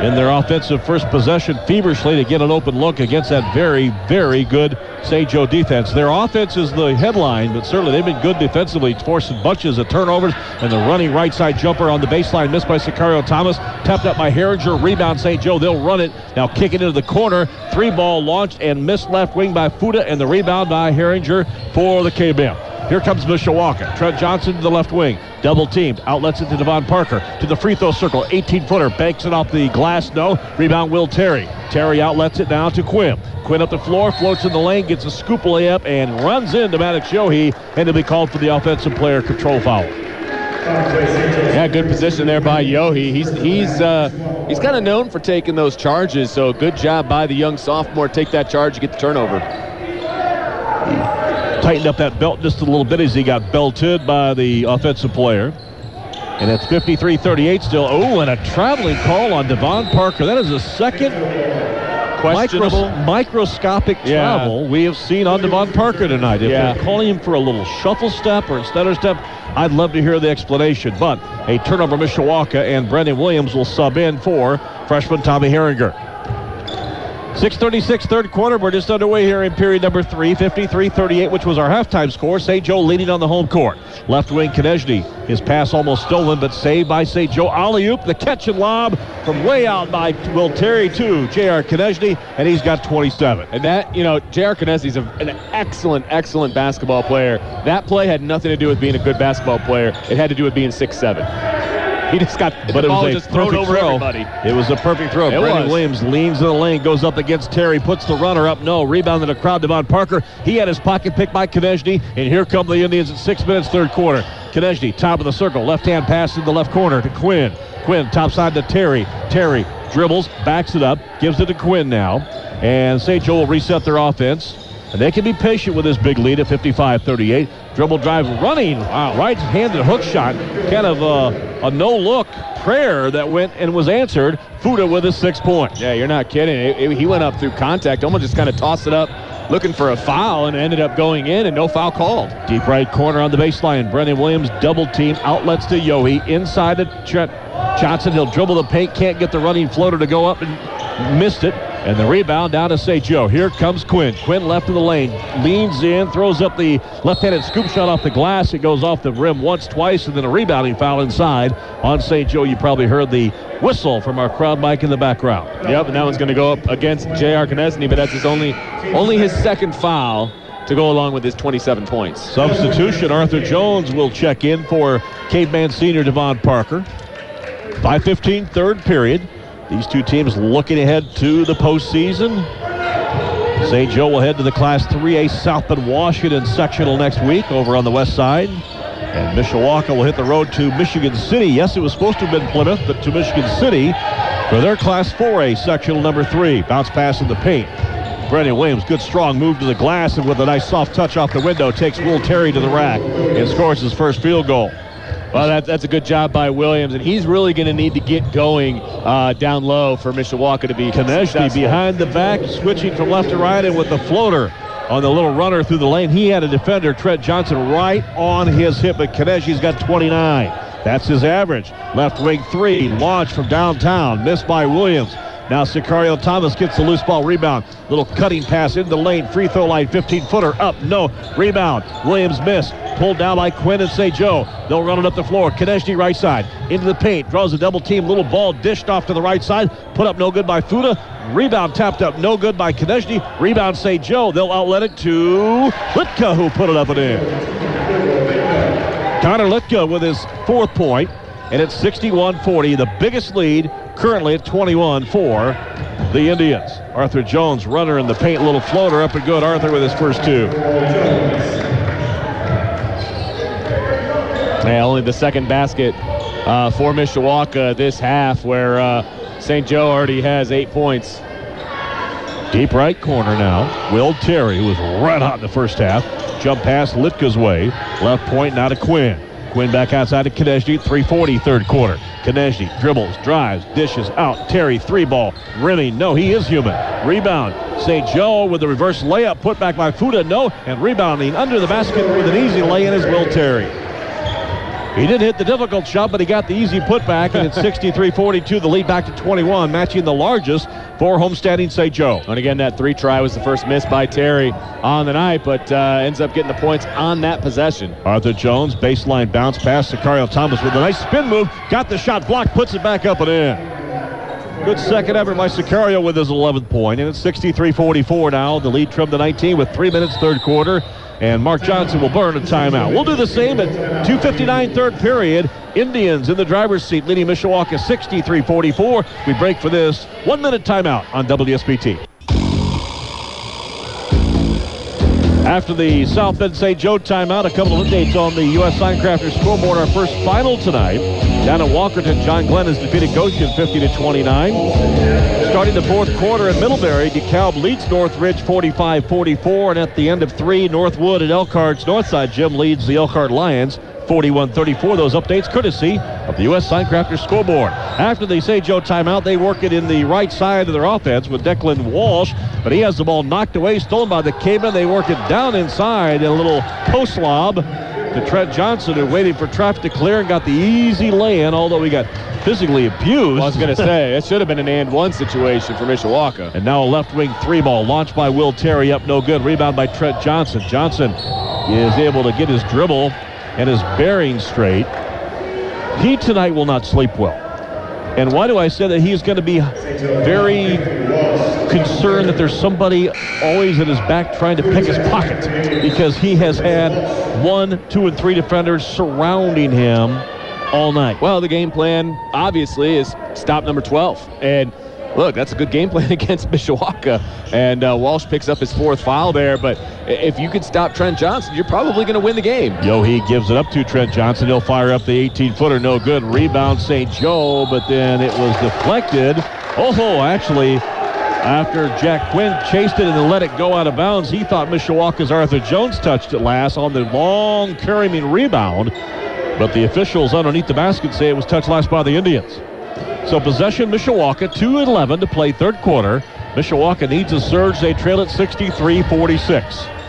A: in their offensive first possession feverishly to get an open look against that very, very good St. Joe defense. Their offense is the headline, but certainly they've been good defensively, forcing bunches of turnovers and the running right side jumper on the baseline missed by Sicario Thomas, tapped up by Herringer, rebound St. Joe. They'll run it. Now kick it into the corner. Three ball launched and missed left wing by Fuda and the rebound by Herringer for the K-Men. Here comes Mishawaka. Trent Johnson to the left wing. Double teamed. Outlets it to Devon Parker. To the free throw circle. 18 footer. Banks it off the glass. No. Rebound Will Terry. Terry outlets it now to Quinn. Quinn up the floor. Floats in the lane. Gets a scoop layup and runs into Maddox Yohe. And to be called for the offensive player control foul.
B: Yeah, good position there by Yohe. He's he's uh, he's kind of known for taking those charges. So good job by the young sophomore. Take that charge, get the turnover
A: tightened up that belt just a little bit as he got belted by the offensive player. And it's 53-38 still. Oh, and a traveling call on Devon Parker. That is the second micros- microscopic
B: Yeah.
A: travel we have seen on Devon Parker tonight. If
B: Yeah.
A: they're calling him for a little shuffle step or a stutter step, I'd love to hear the explanation. But a turnover, Mishawaka, and Brendan Williams will sub in for freshman Tommy Herringer. 636 third quarter. We're just underway here in period number three, 53-38, which was our halftime score. St. Joe leading on the home court. Left wing Konieczny. His pass almost stolen, but saved by St. Joe. Alley-oop, the catch and lob from way out by Will Terry to J.R. Konieczny, and he's got 27.
B: And that, you know, J.R. Konieczny's a, an excellent, excellent basketball player. That play had nothing to do with being a good basketball player. It had to do with being six seven. He just got
A: But it was a
B: just thrown
A: perfect
B: over
A: throw.
B: everybody.
A: It was a perfect throw.
B: It
A: Brandon
B: was.
A: Williams leans in the lane, goes up against Terry, puts the runner up. No, rebound in the crowd. Devon Parker. He had his pocket picked by Konieczny, and here come the Indians at six minutes, third quarter. Konieczny, top of the circle, left hand pass in the left corner to Quinn. Quinn, top side to Terry. Terry dribbles, backs it up, gives it to Quinn now, and St. Joe will reset their offense. And they can be patient with this big lead at 55-38. Dribble drive running. Wow, right-handed hook shot. Kind of a, a no-look prayer that went and was answered. Fuda with a six point.
B: Yeah, you're not kidding. It- it- he went up through contact, almost just kind of tossed it up, looking for a foul, and ended up going in, and no foul called.
A: Deep right corner on the baseline. Brendan Williams double team. Outlets to Yohe. Inside the Trent Johnson. He'll dribble the paint. Can't get the running floater to go up and missed it. And the rebound down to St. Joe. Here comes Quinn. Quinn left of the lane. Leans in. Throws up the left-handed scoop shot off the glass. It goes off the rim once, twice, and then a rebounding foul inside on St. Joe. You probably heard the whistle from our crowd mic in the background.
B: Yep, and that one's going to go up against J.R. Konieczny, but that's his only, only his second foul to go along with his 27 points.
A: Substitution, Arthur Jones will check in for Caveman senior Devon Parker. 5.15 third period. These two teams looking ahead to the postseason. St. Joe will head to the Class 3A South Bend Washington sectional next week over on the west side. And Mishawaka will hit the road to Michigan City. Yes, it was supposed to have been Plymouth, but to Michigan City for their Class 4A sectional number three. Bounce pass in the paint. Brendan Williams, good strong move to the glass, and with a nice soft touch off the window, takes Will Terry to the rack and scores his first field goal.
B: Well, that, that's a good job by Williams, and he's really going to need to get going uh, down low for Mishawaka to be Konieczny
A: behind the back, switching from left to right, and with the floater on the little runner through the lane. He had a defender, Trent Johnson, right on his hip, but Konieczny's got 29. That's his average. Left wing three, launch from downtown, missed by Williams. Now Sicario Thomas gets the loose ball rebound. Little cutting pass into the lane, free throw line, 15 footer up, no. Rebound. Williams missed. Pulled down by Quinn and St. Joe. They'll run it up the floor. Konieczny right side. Into the paint. Draws a double team. Little ball dished off to the right side. Put up no good by Fuda. Rebound tapped up no good by Konieczny. Rebound St. Joe. They'll outlet it to Litka who put it up and in. Connor Litka with his fourth point, and it's 61-40, the biggest lead currently at 21 for the Indians. Arthur Jones, runner in the paint, little floater up and good. Arthur with his first two.
B: Yeah, only the second basket uh, for Mishawaka this half, where uh, St. Joe already has eight points.
A: Deep right corner now. Will Terry was right hot in the first half. Jump pass Litka's way. Left point now to Quinn. Quinn back outside to Konieczny. 340 third quarter. Konieczny dribbles, drives, dishes out. Terry three ball. Rimming. No, he is human. Rebound. St. Joe with the reverse layup. Put back by Fuda. No. And rebounding under the basket with an easy lay-in is Will Terry. He didn't hit the difficult shot, but he got the easy putback, and it's 63-42, the lead back to 21, matching the largest for homesteading St. Joe.
B: And again, that three try was the first miss by Terry on the night, but uh, ends up getting the points on that possession.
A: Arthur Jones, baseline bounce pass to Cario Thomas with a nice spin move, got the shot blocked, puts it back up and in. Good second effort by Sicario with his 11th point, and it's 63-44 now. The lead trimmed to 19 with three minutes third quarter and Mark Johnson will burn a timeout. We'll do the same at 2.59 third period. Indians in the driver's seat leading Mishawaka 63-44. We break for this one-minute timeout on WSBT. After the South Bend St. Joe timeout, a couple of updates on the U.S. Signcrafters scoreboard. Our first final tonight. Down at Walkerton, John Glenn has defeated Goshen 50 to 29. Starting the fourth quarter at Middlebury, DeKalb leads Northridge 45-44, and at the end of three, Northwood at Elkhart's Northside Gym leads the Elkhart Lions 41-34. Those updates courtesy of the U.S. Signcrafters scoreboard. After the St. Joe timeout, they work it in the right side of their offense with Declan Walsh, but he has the ball knocked away, stolen by the Caveman. They work it down inside, in a little post lob to Trent Johnson, who waited for traffic to clear and got the easy lay-in, although he got physically abused.
B: Well, I was going to say, it should have been an and one situation for Mishawaka.
A: And now a left wing three ball launched by Will Terry up no good. Rebound by Trent Johnson. Johnson is able to get his dribble and his bearing straight. He tonight will not sleep well. And why do I say that he's going to be very concerned that there's somebody always at his back trying to pick his pocket because he has had one, two, and three defenders surrounding him all night.
B: Well, the game plan obviously is stop number 12. And look, that's a good game plan against Mishawaka. And uh, Walsh picks up his fourth foul there. But if you can stop Trent Johnson, you're probably going to win the game.
A: Yohe gives it up to Trent Johnson. He'll fire up the 18-footer. No good. Rebound St. Joe, but then it was deflected. Oh, actually, after Jack Quinn chased it and let it go out of bounds, he thought Mishawaka's Arthur Jones touched it last on the long carrying rebound. But the officials underneath the basket say it was touched last by the Indians. So possession Mishawaka, 2-11 to play third quarter. Mishawaka needs a surge. They trail at 63-46.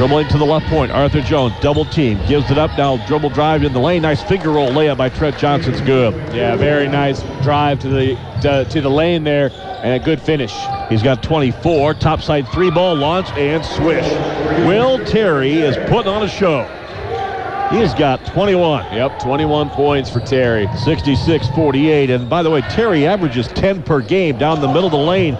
A: Dribbling to the left point, Arthur Jones, double team, gives it up now, dribble drive in the lane, nice finger roll layup by Trent Johnson's good.
B: Yeah, very nice drive to the to, to the lane there, and a good finish.
A: He's got 24, topside three ball launch and swish. Will Terry is putting on a show. He has got 21.
B: Yep, 21 points for Terry.
A: 66-48. And by the way, Terry averages 10 per game down the middle of the lane.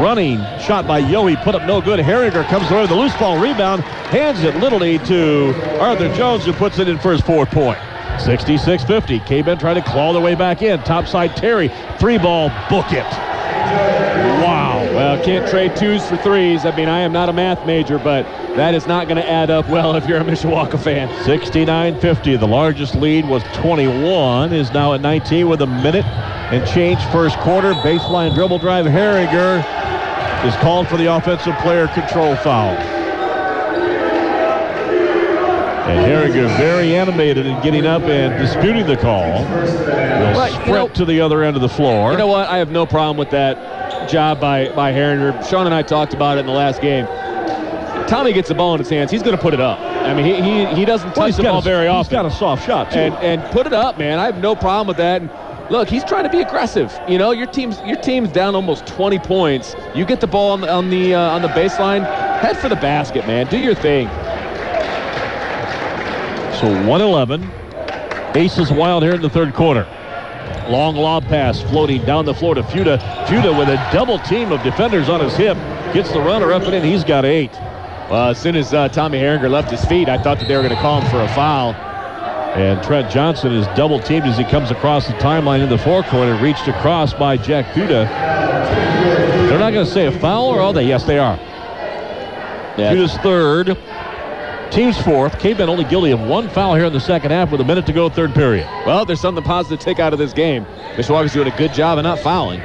A: Running shot by Yohe, put up no good. Herringer comes away with the loose ball rebound, hands it literally to Arthur Jones, who puts it in for his fourth point. 66-50. K-Men trying to claw their way back in. Topside Terry, three ball, book it. Wow.
B: Well, can't trade twos for threes. I mean, I am not a math major, but that is not going to add up well if you're a Mishawaka fan.
A: 69-50. The largest lead was 21, is now at 19 with a minute and change first quarter. Baseline dribble drive. Herringer is called for the offensive player control foul. And Herringer very animated in getting up and disputing the call. Will
B: Right, you
A: sprint
B: know-
A: to the other end of the floor.
B: You know what? I have no problem with that job by, by Herringer. Sean and I talked about it in the last game. Tommy gets the ball in his hands. He's going to put it up. I mean, he, he, he doesn't
A: Well,
B: touch the ball
A: a-
B: very
A: He's got a soft shot, too.
B: and and put it up, man. I have no problem with that. And look, he's trying to be aggressive. You know, your team's your team's down almost 20 points. You get the ball on the on the uh, on the baseline, head for the basket, man. Do your thing.
A: So 111. Aces wild here in the third quarter. Long lob pass floating down the floor to Fuda. Fuda with a double team of defenders on his hip. Gets the runner up and in. He's got eight.
B: Well, as soon as uh, Tommy Herringer left his feet, I thought that they were going to call him for a foul.
A: And Trent Johnson is double teamed as he comes across the timeline in the forecourt and reached across by Jack Fuda. They're not going to say a foul, or are they? Yes, they are.
B: Yeah.
A: Fuda's third. Team's fourth. Cavemen only guilty of one foul here in the second half with a minute to go, third period.
B: Well, there's something positive to take out of this game. Mishawaka's doing a good job of not fouling.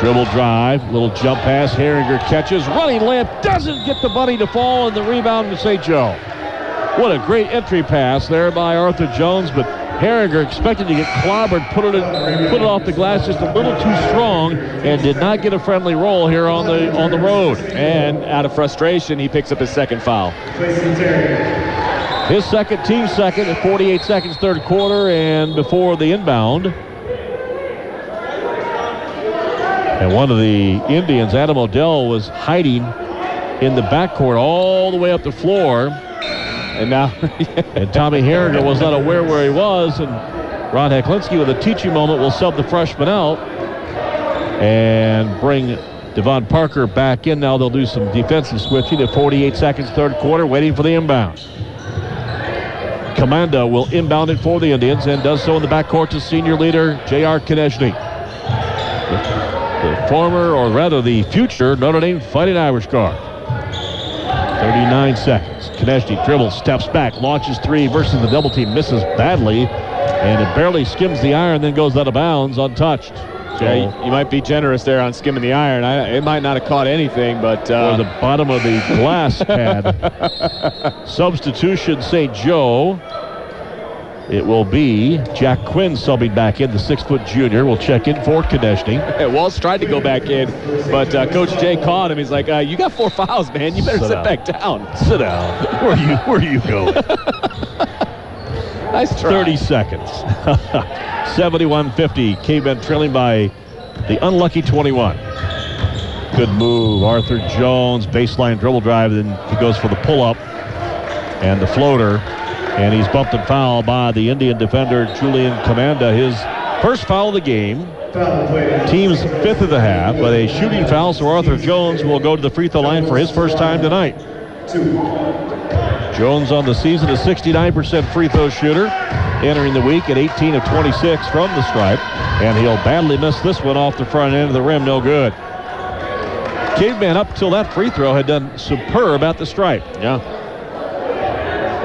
A: Dribble drive, little jump pass. Herringer catches, running layup, doesn't get the bunny to fall, and the rebound to St. Joe. What a great entry pass there by Arthur Jones, but Herringer expected to get clobbered, put it in, put it off the glass just a little too strong, and did not get a friendly roll here on the on the road.
B: And out of frustration, he picks up his second foul.
A: His second, team second at 48 seconds, third quarter, and before the inbound. And one of the Indians, Adam Odell, was hiding in the backcourt all the way up the floor.
B: And now,
A: and Tommy Herringer was not aware where he was. And Ron Heklinski, with a teaching moment, will sub the freshman out and bring Devon Parker back in. Now they'll do some defensive switching at 48 seconds, third quarter, waiting for the inbound. Commanda will inbound it for the Indians and does so in the backcourt to senior leader J.R. Konieczny. The, the former, or rather the future, Notre Dame Fighting Irish guard. 39 seconds. Konieczny dribbles, steps back, launches three versus the double team, misses badly, and it barely skims the iron, then goes out of bounds untouched.
B: So, yeah, you might be generous there on skimming the iron. I, it might not have caught anything, but
A: uh, or the bottom of the glass pad. Substitution, St. Joe. It will be Jack Quinn subbing back in, the six-foot junior. will check in for conditioning. Konieczny.
B: Walsh tried to go back in, but uh, Coach Jay caught him. He's like, uh, "You got four fouls, man. You better sit, sit back down.
A: Sit down. Where are you? Where are you going?"
B: nice try.
A: 30 seconds. 71-50. Cavemen trailing by the unlucky 21. Good move. Arthur Jones, baseline dribble drive. Then he goes for the pull-up and the floater. And he's bumped and fouled by the Indian defender, Julian Commanda. His first foul of the game. Team's fifth of the half, but a shooting foul, so Arthur Jones will go to the free throw line for his first time tonight. Jones on the season, a 69% free throw shooter, entering the week at 18 of 26 from the stripe, and he'll badly miss this one off the front end of the rim, no good. Caveman up till that free throw had done superb at the stripe.
B: Yeah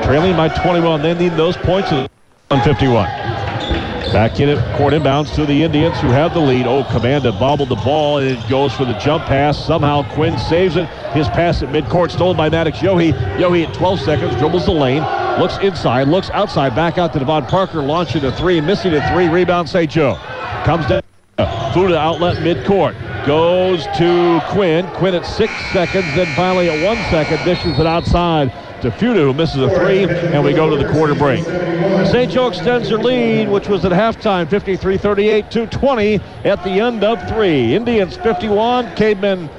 A: trailing by 21. They need those points at 151. Back in it, court inbounds to the Indians who have the lead. Oh, Commanda bobbled the ball and it goes for the jump pass. Somehow Quinn saves it. His pass at midcourt stolen by Maddox Yohe. Yohe at 12 seconds dribbles the lane, looks inside, looks outside, back out to Devon Parker, launching a three, missing a three. Rebound, St. Joe. Comes down. Fuda outlet midcourt. Goes to Quinn. Quinn at six seconds, then finally at one second dishes it outside to Fuda, who misses a three, and we go to the quarter break. St. Joe extends their lead, which was at halftime, 53-38 to 20 at the end of three. Indians 51, Cavemen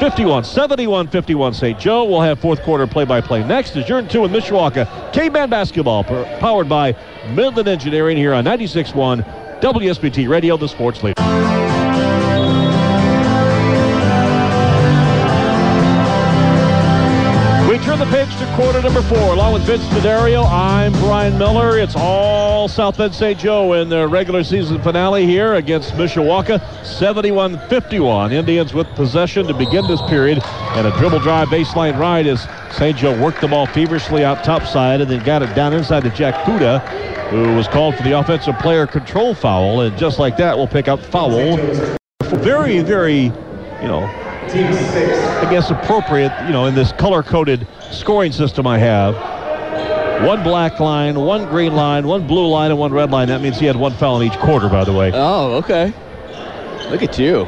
A: 51, 71-51 St. Joe. We'll have fourth quarter play-by-play next as you're in two with Mishawaka. Caveman basketball powered by Midland Engineering here on 96.1 WSBT Radio, the sports leader. Along with Vince D'Addario, I'm Brian Miller. It's all South Bend St. Joe in the regular season finale here against Mishawaka. 71-51. Indians with possession to begin this period. And a dribble drive baseline ride as St. Joe worked the ball feverishly out top side and then got it down inside to Jack Fuda, who was called for the offensive player control foul. And just like that, we'll pick up foul. Very, very, you know, I guess appropriate, you know, in this color-coded scoring system I have. One black line, one green line, one blue line, and one red line. That means he had one foul in each quarter, by the way.
B: Oh, okay. Look at you.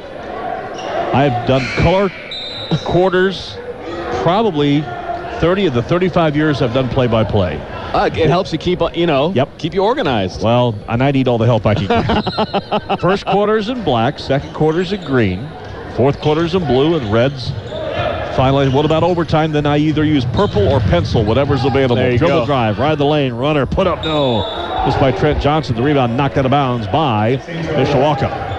A: I've done color quarters probably 30 of the 35 years I've done play-by-play.
B: Uh, it helps you keep, you know,
A: yep.
B: keep you organized.
A: Well, and I need all the help I can get. First quarter's in black, second quarter's in green, fourth quarter's in blue, and reds Finally, what about overtime? Then I either use purple or pencil, whatever's available.
B: There you
A: Dribble
B: go.
A: drive, ride the lane, runner, put up, no. This by Trent Johnson. The rebound knocked out of bounds by Mishawaka.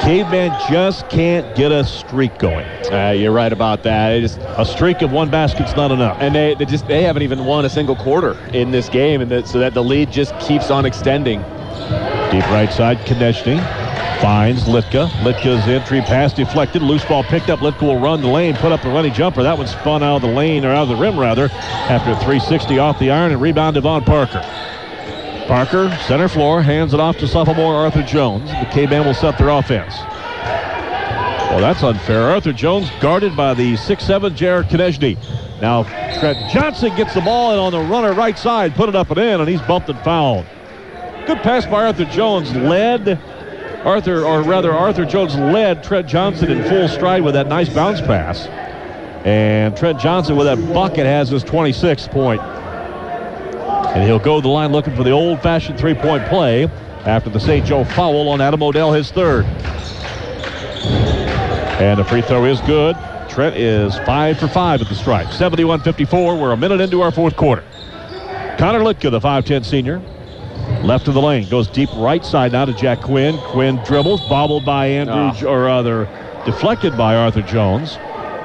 A: Caveman just can't get a streak going.
B: Uh, you're right about that. Just,
A: a streak of one basket's not enough.
B: And they, they just they haven't even won a single quarter in this game, and so that the lead just keeps on extending.
A: Deep right side, Konieczny. Finds Litka. Litka's entry pass deflected. Loose ball picked up. Litka will run the lane, put up a running jumper. That one spun out of the lane, or out of the rim, rather, after 360 off the iron and rebound Devon Parker. Parker, center floor, hands it off to sophomore Arthur Jones. The K-Men will set their offense. Well, that's unfair. Arthur Jones guarded by the 6'7 Jared Konieczny. Now, Trent Johnson gets the ball and on the runner right side, put it up and in, and he's bumped and fouled. Good pass by Arthur Jones, led Arthur, or rather Arthur Jones led Trent Johnson in full stride with that nice bounce pass. And Trent Johnson with that bucket has his 26th point. And he'll go the line looking for the old-fashioned three-point play after the St. Joe foul on Adam Odell, his third. And the free throw is good. Trent is five for five at the strike. 71-54. We're a minute into our fourth quarter. Connor Litka, the 5'10 senior. Left of the lane. Goes deep right side now to Jack Quinn. Quinn dribbles. Bobbled by Andrew,
B: Oh.
A: or rather, deflected by Arthur Jones.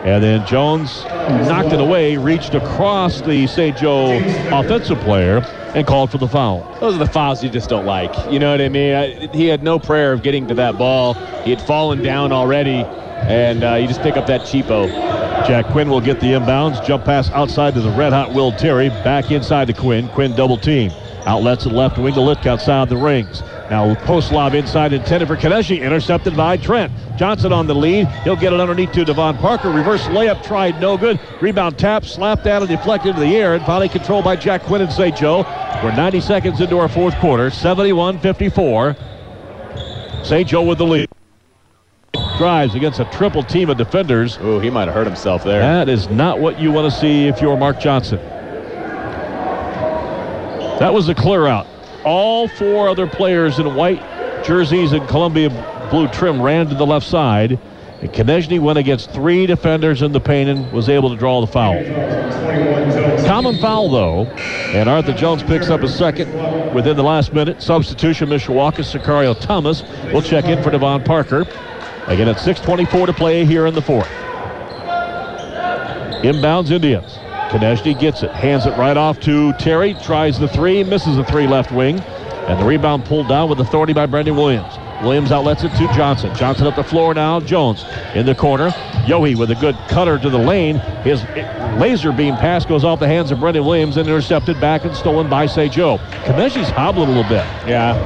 A: And then Jones knocked it away, reached across the St. Joe offensive player, and called for the foul.
B: Those are the fouls you just don't like. You know what I mean? I, he had no prayer of getting to that ball. He had fallen down already, and uh, you just pick up that cheapo.
A: Jack Quinn will get the inbounds. Jump pass outside to the red hot Will Terry. Back inside to Quinn. Quinn double team. Outlets at left wing to Litka outside the rings. Now post lob inside intended for Konieczny. Intercepted by Trent. Johnson on the lead. He'll get it underneath to Devon Parker. Reverse layup tried no good. Rebound tap, slapped out and deflected into the air. And finally controlled by Jack Quinn and St. Joe. We're 90 seconds into our fourth quarter. 71-54. St. Joe with the lead. Drives against a triple team of defenders.
B: Ooh, he might have hurt himself there.
A: That is not what you want to see if you're Mark Johnson. That was a clear out. All four other players in white jerseys and Columbia blue trim ran to the left side. And Konieczny went against three defenders in the paint and was able to draw the foul. Common foul, though, and Arthur Jones picks up a second within the last minute. Substitution, Mishawaka, Sicario Thomas will check in for Devon Parker. Again, at 6.24 to play here in the fourth. Inbounds Indians. Konieczny gets it, hands it right off to Terry, tries the three, misses the three left wing, and the rebound pulled down with authority by Brendan Williams. Williams outlets it to Johnson. Johnson up the floor now. Jones in the corner. Yohe with a good cutter to the lane. His laser beam pass goes off the hands of Brendan Williams and intercepted back and stolen by St. Joe. Konieczny's hobbling a little bit.
B: Yeah.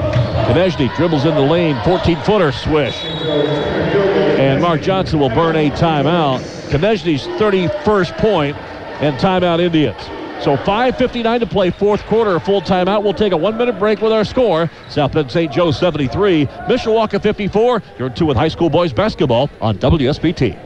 A: Konieczny dribbles in the lane, 14-footer swish. And Mark Johnson will burn a timeout. Konieczny's 31st point and timeout Indians. So 5.59 to play, fourth quarter, full timeout. We'll take a one-minute break with our score. South Bend St. Joe 73, Mishawaka 54. You're two with high school boys basketball on WSBT.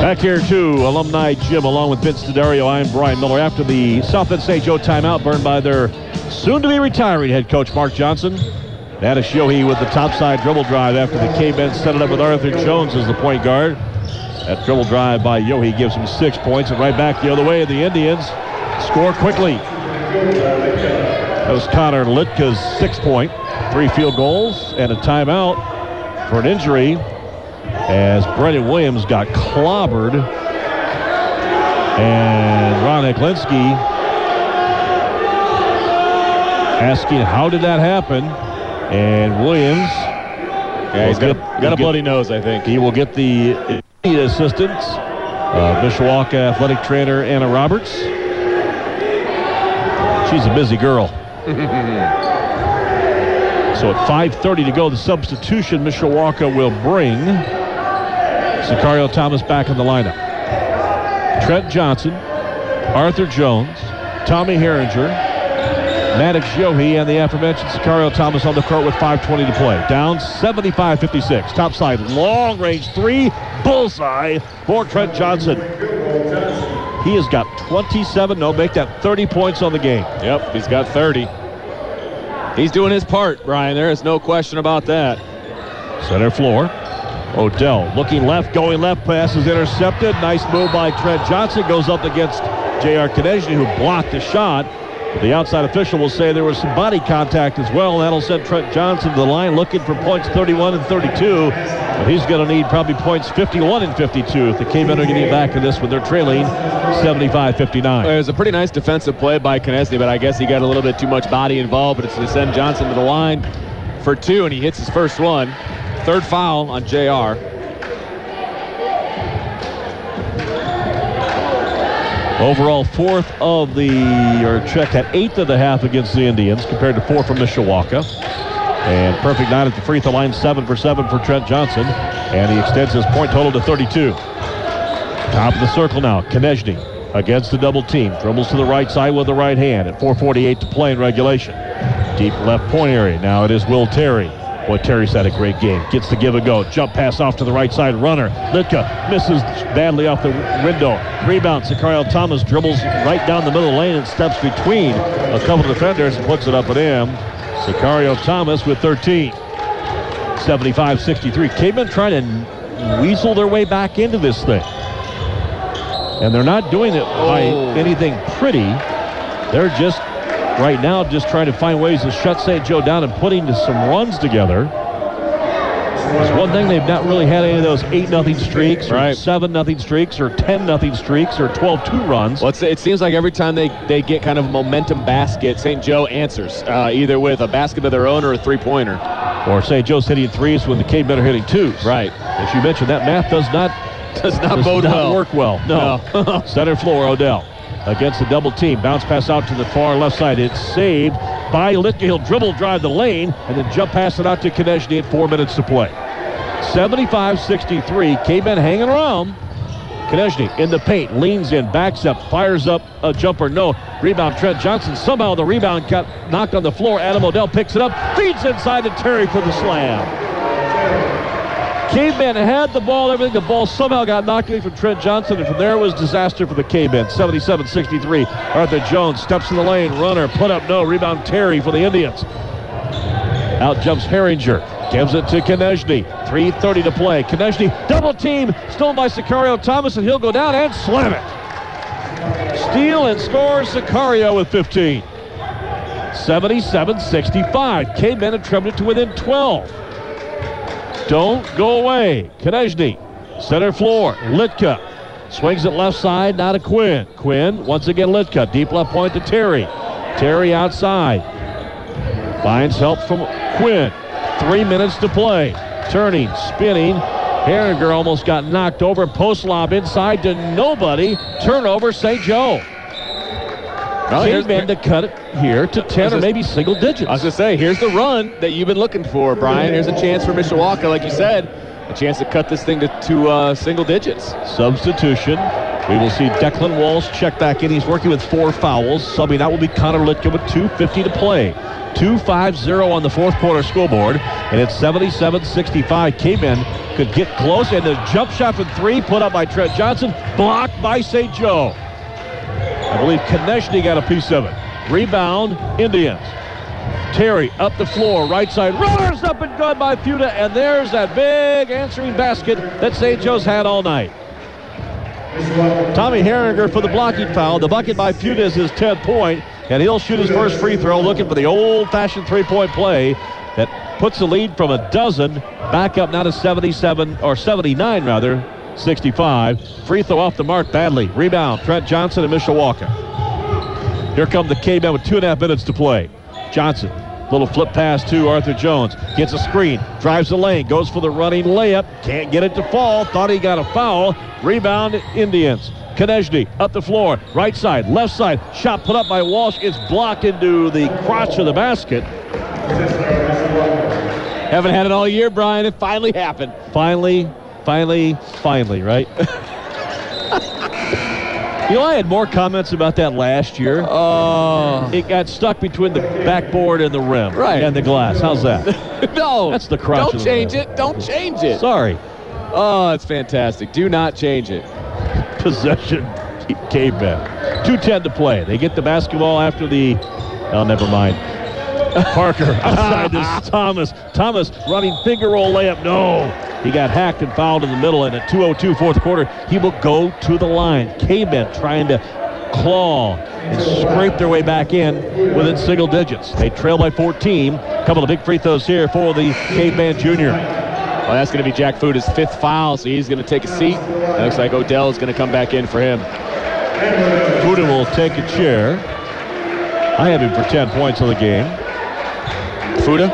A: Back here to Alumni Gym along with Vince D'Addario. I'm Brian Miller. After the South Bend St. Joe timeout burned by their soon-to-be retiring head coach Mark Johnson. That is Shohei with the topside dribble drive after the K-Men set it up with Arthur Jones as the point guard. That dribble drive by Yohe gives him six points. And right back the other way, the Indians score quickly. That was Connor Litka's six point. Three field goals and a timeout for an injury as Brendan Williams got clobbered. And Ron Heklinski asking how did that happen? And Williams
B: Yeah, he's got,
A: get-
B: got a bloody nose, I think.
A: he will get the assistance of uh, Mishawaka athletic trainer Anna Roberts. She's a busy girl. so at 5.30 to go, the substitution Mishawaka will bring Sicario Thomas back in the lineup. Trent Johnson, Arthur Jones, Tommy Herringer, Maddox Yohe, and the aforementioned Sicario Thomas on the court with 5.20 to play. Down 75-56. Top side, long range three, bullseye for Trent Johnson. He has got 27, no, make that 30 points on the game.
B: Yep, he's got 30. He's doing his part, Brian. There is no question about that.
A: Center floor. Odell looking left, going left, pass is intercepted. Nice move by Trent Johnson. Goes up against J.R. Konieczny, who blocked the shot. The outside official will say there was some body contact as well. That'll send Trent Johnson to the line looking for points 31 and 32. But he's going to need probably points 51 and 52 if the K-Men are going to get back in this when they're trailing 75-59.
B: It was a pretty nice defensive play by Konieczny, but I guess he got a little bit too much body involved. But it's to send Johnson to the line for two, and he hits his first one. Third foul on JR.
A: Overall, fourth of the, or check at eighth of the half against the Indians compared to four from Mishawaka. And perfect nine at the free throw line, seven for seven for Trent Johnson. And he extends his point total to 32. Top of the circle now, Konieczny against the double team. Dribbles to the right side with the right hand at 4.48 to play in regulation. Deep left point area. Now it is Will Terry. Boy, Terry's had a great game. Gets the give and go. Jump pass off to the right side. Runner. Litka misses badly off the window. Rebound. Sicario Thomas dribbles right down the middle of the lane and steps between a couple of defenders and puts it up and in. Sicario Thomas with 13. 75-63. K-Men trying to weasel their way back into this thing. And they're not doing it by
B: Oh.
A: anything pretty. They're just right now just trying to find ways to shut St. Joe down and putting some runs together. It's one thing they've not really had any of those 8 nothing streaks or
B: Right.
A: 7 nothing streaks or 10 nothing streaks or 12-2 runs.
B: Well, it seems like every time they, they get kind of a momentum basket, St. Joe answers, uh, either with a basket of their own or a three-pointer.
A: Or St. Joe's hitting threes when the K-Men are hitting twos.
B: Right.
A: As you mentioned, that math does not
B: Does not
A: does
B: bode
A: not
B: well.
A: work well. No. Center floor, Odell. Against the double team. Bounce pass out to the far left side. It's saved by Litka. He'll dribble drive the lane and then jump pass it out to Konieczny at four minutes to play. 75-63. K-Men hanging around. Konieczny in the paint, leans in, backs up, fires up a jumper. No. Rebound, Trent Johnson. Somehow the rebound got knocked on the floor. Adam Odell picks it up, feeds inside to Terry for the slam. Caveman had the ball, everything. The ball somehow got knocked away from Trent Johnson, and from there was disaster for the Cavemen. 77-63. Arthur Jones steps in the lane. Runner, put up, no. Rebound Terry for the Indians. Out jumps Herringer. Gives it to Konieczny. 3.30 to play. Konieczny, double team. Stolen by Sicario Thomas, and he'll go down and slam it. Steal and score Sicario with 15. 77-65. Cavemen have trimmed it to within 12. Don't go away. Konieczny, center floor. Litka swings it left side, now to Quinn. Quinn, once again, Litka. Deep left point to Terry. Terry outside. Finds help from Quinn. Three minutes to play. Turning, spinning. Herringer almost got knocked over. Post lob inside to nobody. Turnover, St. Joe.
B: Here's-
A: Cavemen to cut it here to 10 or maybe single digits.
B: I was going to say, here's the run that you've been looking for, Brian. Here's a chance for Mishawaka, like you said, a chance to cut this thing to, to uh, single digits.
A: Substitution. We will see Declan Walsh check back in. He's working with four fouls. Subbing that will be Connor Litka with 2.50 to play. 2-5-0 on the fourth quarter scoreboard. And it's 77-65. Cavemen could get close. And the jump shot from three put up by Trent Johnson. Blocked by St. Joe. I believe Konieczny got a piece of it. Rebound, Indians. Terry up the floor, right side. Runners up and good by Fuda. And there's that big answering basket that St. Joe's had all night. Tommy Herringer for the blocking foul. The bucket by Fuda is his 10th point, and he'll shoot his first free throw looking for the old-fashioned three-point play that puts the lead from a dozen back up now to 77, or 79 rather, 65. Free throw off the mark badly. Rebound, Trent Johnson and Mishawaka. Here come the K-Men with two and a half minutes to play. Johnson, little flip pass to Arthur Jones. Gets a screen, drives the lane, goes for the running layup. Can't get it to fall. Thought he got a foul. Rebound, Indians. Konieczny up the floor, right side, left side. Shot put up by Walsh. It's blocked into the crotch of the basket.
B: Haven't had it all year, Brian. It finally happened.
A: Finally, finally, finally, right? you know, I had more comments about that last year.
B: Oh.
A: It got stuck between the backboard and the rim.
B: Right.
A: And the glass. How's that?
B: no.
A: That's the crotch
B: Don't change it. Don't change it.
A: Sorry.
B: Oh, it's fantastic. Do not change it.
A: Possession cavemen. 2.10 to play. They get the basketball after the. Oh, never mind. Parker outside this Thomas. Thomas running finger roll layup. No. He got hacked and fouled in the middle. And at 2.02 fourth quarter, he will go to the line. Cavemen trying to claw and scrape their way back in within single digits. They trail by 14. A couple of big free throws here for the Caveman Junior.
B: Well, that's going to be Jack Fuda's fifth foul, so he's going to take a seat. It looks like Odell is going to come back in for him.
A: Fuda will take a chair. I have him for 10 points of the game.
B: Fuda?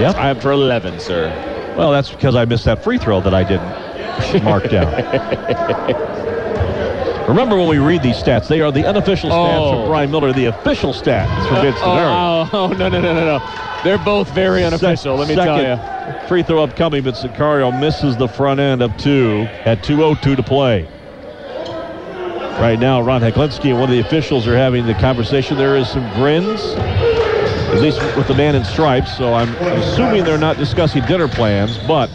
A: Yep.
B: I am for 11, sir.
A: Well, that's because I missed that free throw that I didn't mark down. Remember when we read these stats, they are the unofficial stats
B: Oh.
A: from Brian Miller, the official stats from Vince
B: oh,
A: D'Addario.
B: oh, oh, no, no, no, no, no. They're both very unofficial, let me tell you.
A: you. Free throw upcoming, but Sicario misses the front end of two at 2.02 to play. Right now, Ron Heklinski and one of the officials are having the conversation. There is some grins, at least with the man in stripes, so I'm assuming they're not discussing dinner plans, but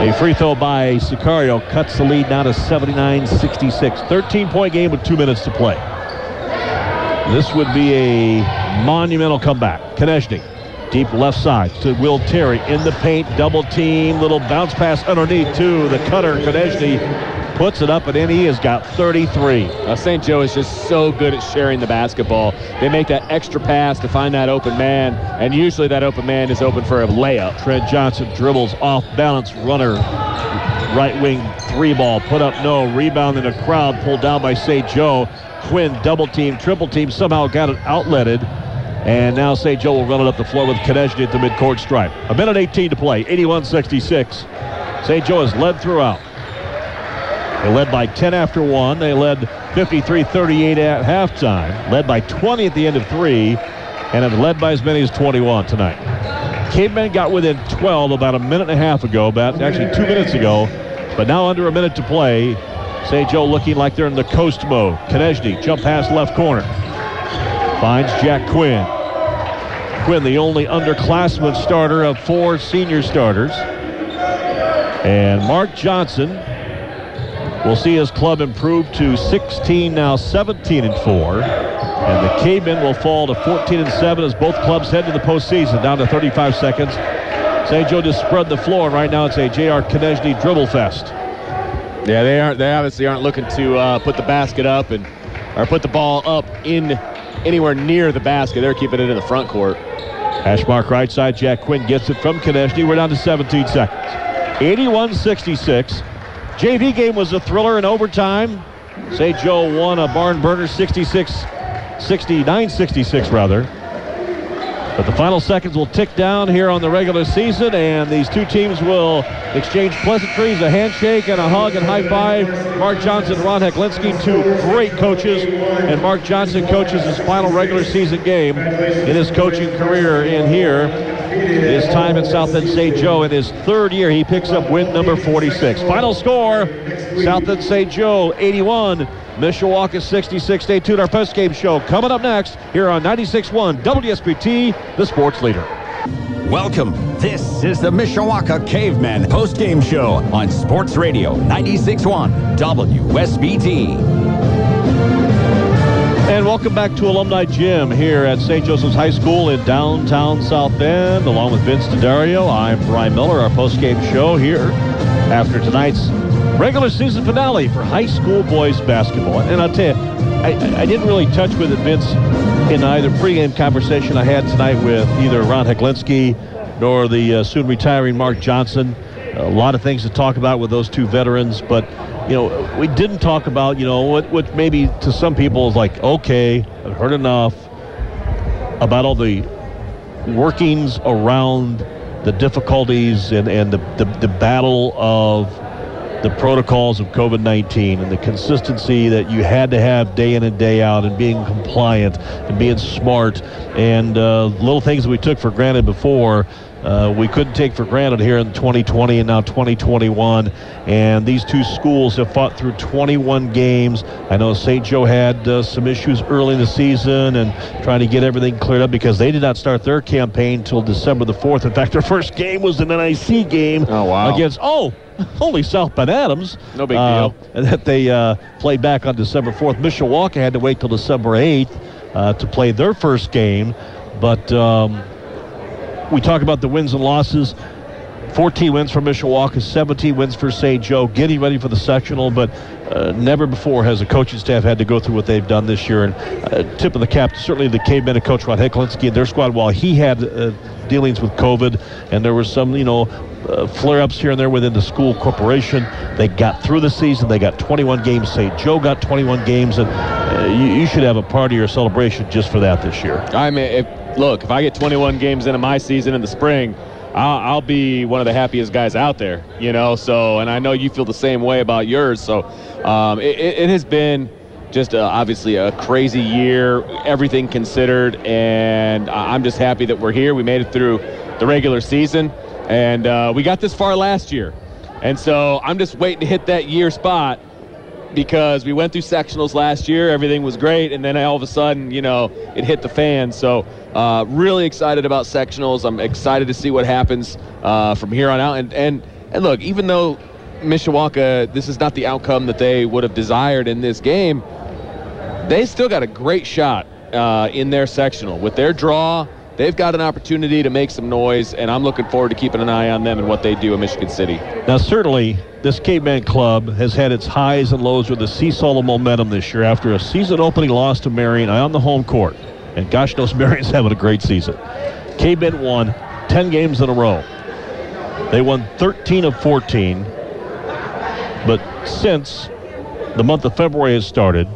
A: a free throw by Sicario cuts the lead down to 79-66. 13-point game with two minutes to play. This would be a monumental comeback. Konieczny, deep left side to Will Terry in the paint, double team, little bounce pass underneath to the cutter. Konieczny puts it up and in. He has got 33.
B: Uh, St. Joe is just so good at sharing the basketball. They make that extra pass to find that open man, and usually that open man is open for a layup.
A: Trent Johnson dribbles off balance runner. Right wing three ball put up no rebound in a crowd pulled down by St. Joe. Quinn double team, triple team somehow got it outletted. And now St. Joe will run it up the floor with Konieczny at the midcourt stripe. A minute 18 to play, 81-66. St. Joe has led throughout. They led by 10 after one. They led 53-38 at halftime. Led by 20 at the end of three. And have led by as many as 21 tonight. Cavemen got within 12 about a minute and a half ago, about actually two minutes ago. But now under a minute to play. St. Joe looking like they're in the coast mode. Konieczny, jump pass left corner. Finds Jack Quinn. Quinn, the only underclassman starter of four senior starters. And Mark Johnson will see his club improve to 16, now 17 and 4. And the Cavemen will fall to 14 and 7 as both clubs head to the postseason, down to 35 seconds. St. Joe just spread the floor, and right now it's a J.R. Konieczny dribble fest.
B: Yeah, they aren't. They obviously aren't looking to uh, put the basket up and or put the ball up in anywhere near the basket. They're keeping it in the front court.
A: Hash mark right side. Jack Quinn gets it from Konieczny. We're down to 17 seconds. 81-66. JV game was a thriller in overtime. St. Joe won a barn burner 66, 69-66 rather. But the final seconds will tick down here on the regular season, and these two teams will exchange pleasantries, a handshake and a hug and high five. Mark Johnson, and Ron Heklinski, two great coaches, and Mark Johnson coaches his final regular season game in his coaching career in here. His time at South End St. Joe in his third year, he picks up win number 46. Final score, South End St. Joe 81, Mishawaka 66. Stay tuned. Our post-game show coming up next here on 96.1 WSBT, the sports leader.
C: Welcome. This is the Mishawaka Cavemen post-game show on Sports Radio 96.1 WSBT.
A: And welcome back to Alumni Gym here at St. Joseph's High School in downtown South Bend. Along with Vince D'Addario, I'm Brian Miller. Our post-game show here after tonight's regular season finale for high school boys basketball. And I'll tell you, I, I didn't really touch with it, Vince, in either pregame conversation I had tonight with either Ron Heklinski nor the uh, soon retiring Mark Johnson. A lot of things to talk about with those two veterans, but you know, we didn't talk about, you know, what, what maybe to some people is like, okay, I've heard enough about all the workings around the difficulties and, and the, the, the battle of the protocols of COVID-19 and the consistency that you had to have day in and day out and being compliant and being smart and uh, little things that we took for granted before uh, we couldn't take for granted here in 2020 and now 2021. And these two schools have fought through 21 games. I know St. Joe had uh, some issues early in the season and trying to get everything cleared up because they did not start their campaign until December the 4th. In fact, their first game was an NIC game
B: Oh, wow.
A: against, oh, holy South Bend Adams.
B: No big
A: Uh,
B: deal.
A: and that they uh, played back on December 4th. Mishawaka had to wait till December 8th uh, to play their first game. But um, we talk about the wins and losses. 14 wins for Mishawaka, 17 wins for St. Joe, getting ready for the sectional, but uh, never before has a coaching staff had to go through what they've done this year. And uh, tip of the cap, certainly the cavemen and Coach Ron Heklinski and their squad, while he had uh, dealings with COVID and there was some, you know, uh, flare-ups here and there within the school corporation. They got through the season. They got 21 games. St. Joe got 21 games, and uh, you, you, should have a party or celebration just for that this year.
B: I mean, if, look, if I get 21 games into my season in the spring, I'll, I'll, be one of the happiest guys out there, you know. So, and I know you feel the same way about yours. So, um, it, it, has been just a, obviously a crazy year, everything considered, and I'm just happy that we're here. We made it through the regular season. And uh, we got this far last year. And so I'm just waiting to hit that year spot because we went through sectionals last year. Everything was great. And then all of a sudden, you know, it hit the fan. So uh, really excited about sectionals. I'm excited to see what happens uh, from here on out. And, and, and look, even though Mishawaka, this is not the outcome that they would have desired in this game, they still got a great shot uh, in their sectional with their draw they've got an opportunity to make some noise, and I'm looking forward to keeping an eye on them and what they do in Michigan City.
A: Now, certainly, this Caveman Club has had its highs and lows with the seesaw of momentum this year after a season opening loss to Marion on the home court. And gosh knows Marion's having a great season. Caveman won 10 games in a row. They won 13 of 14. But since the month of February has started,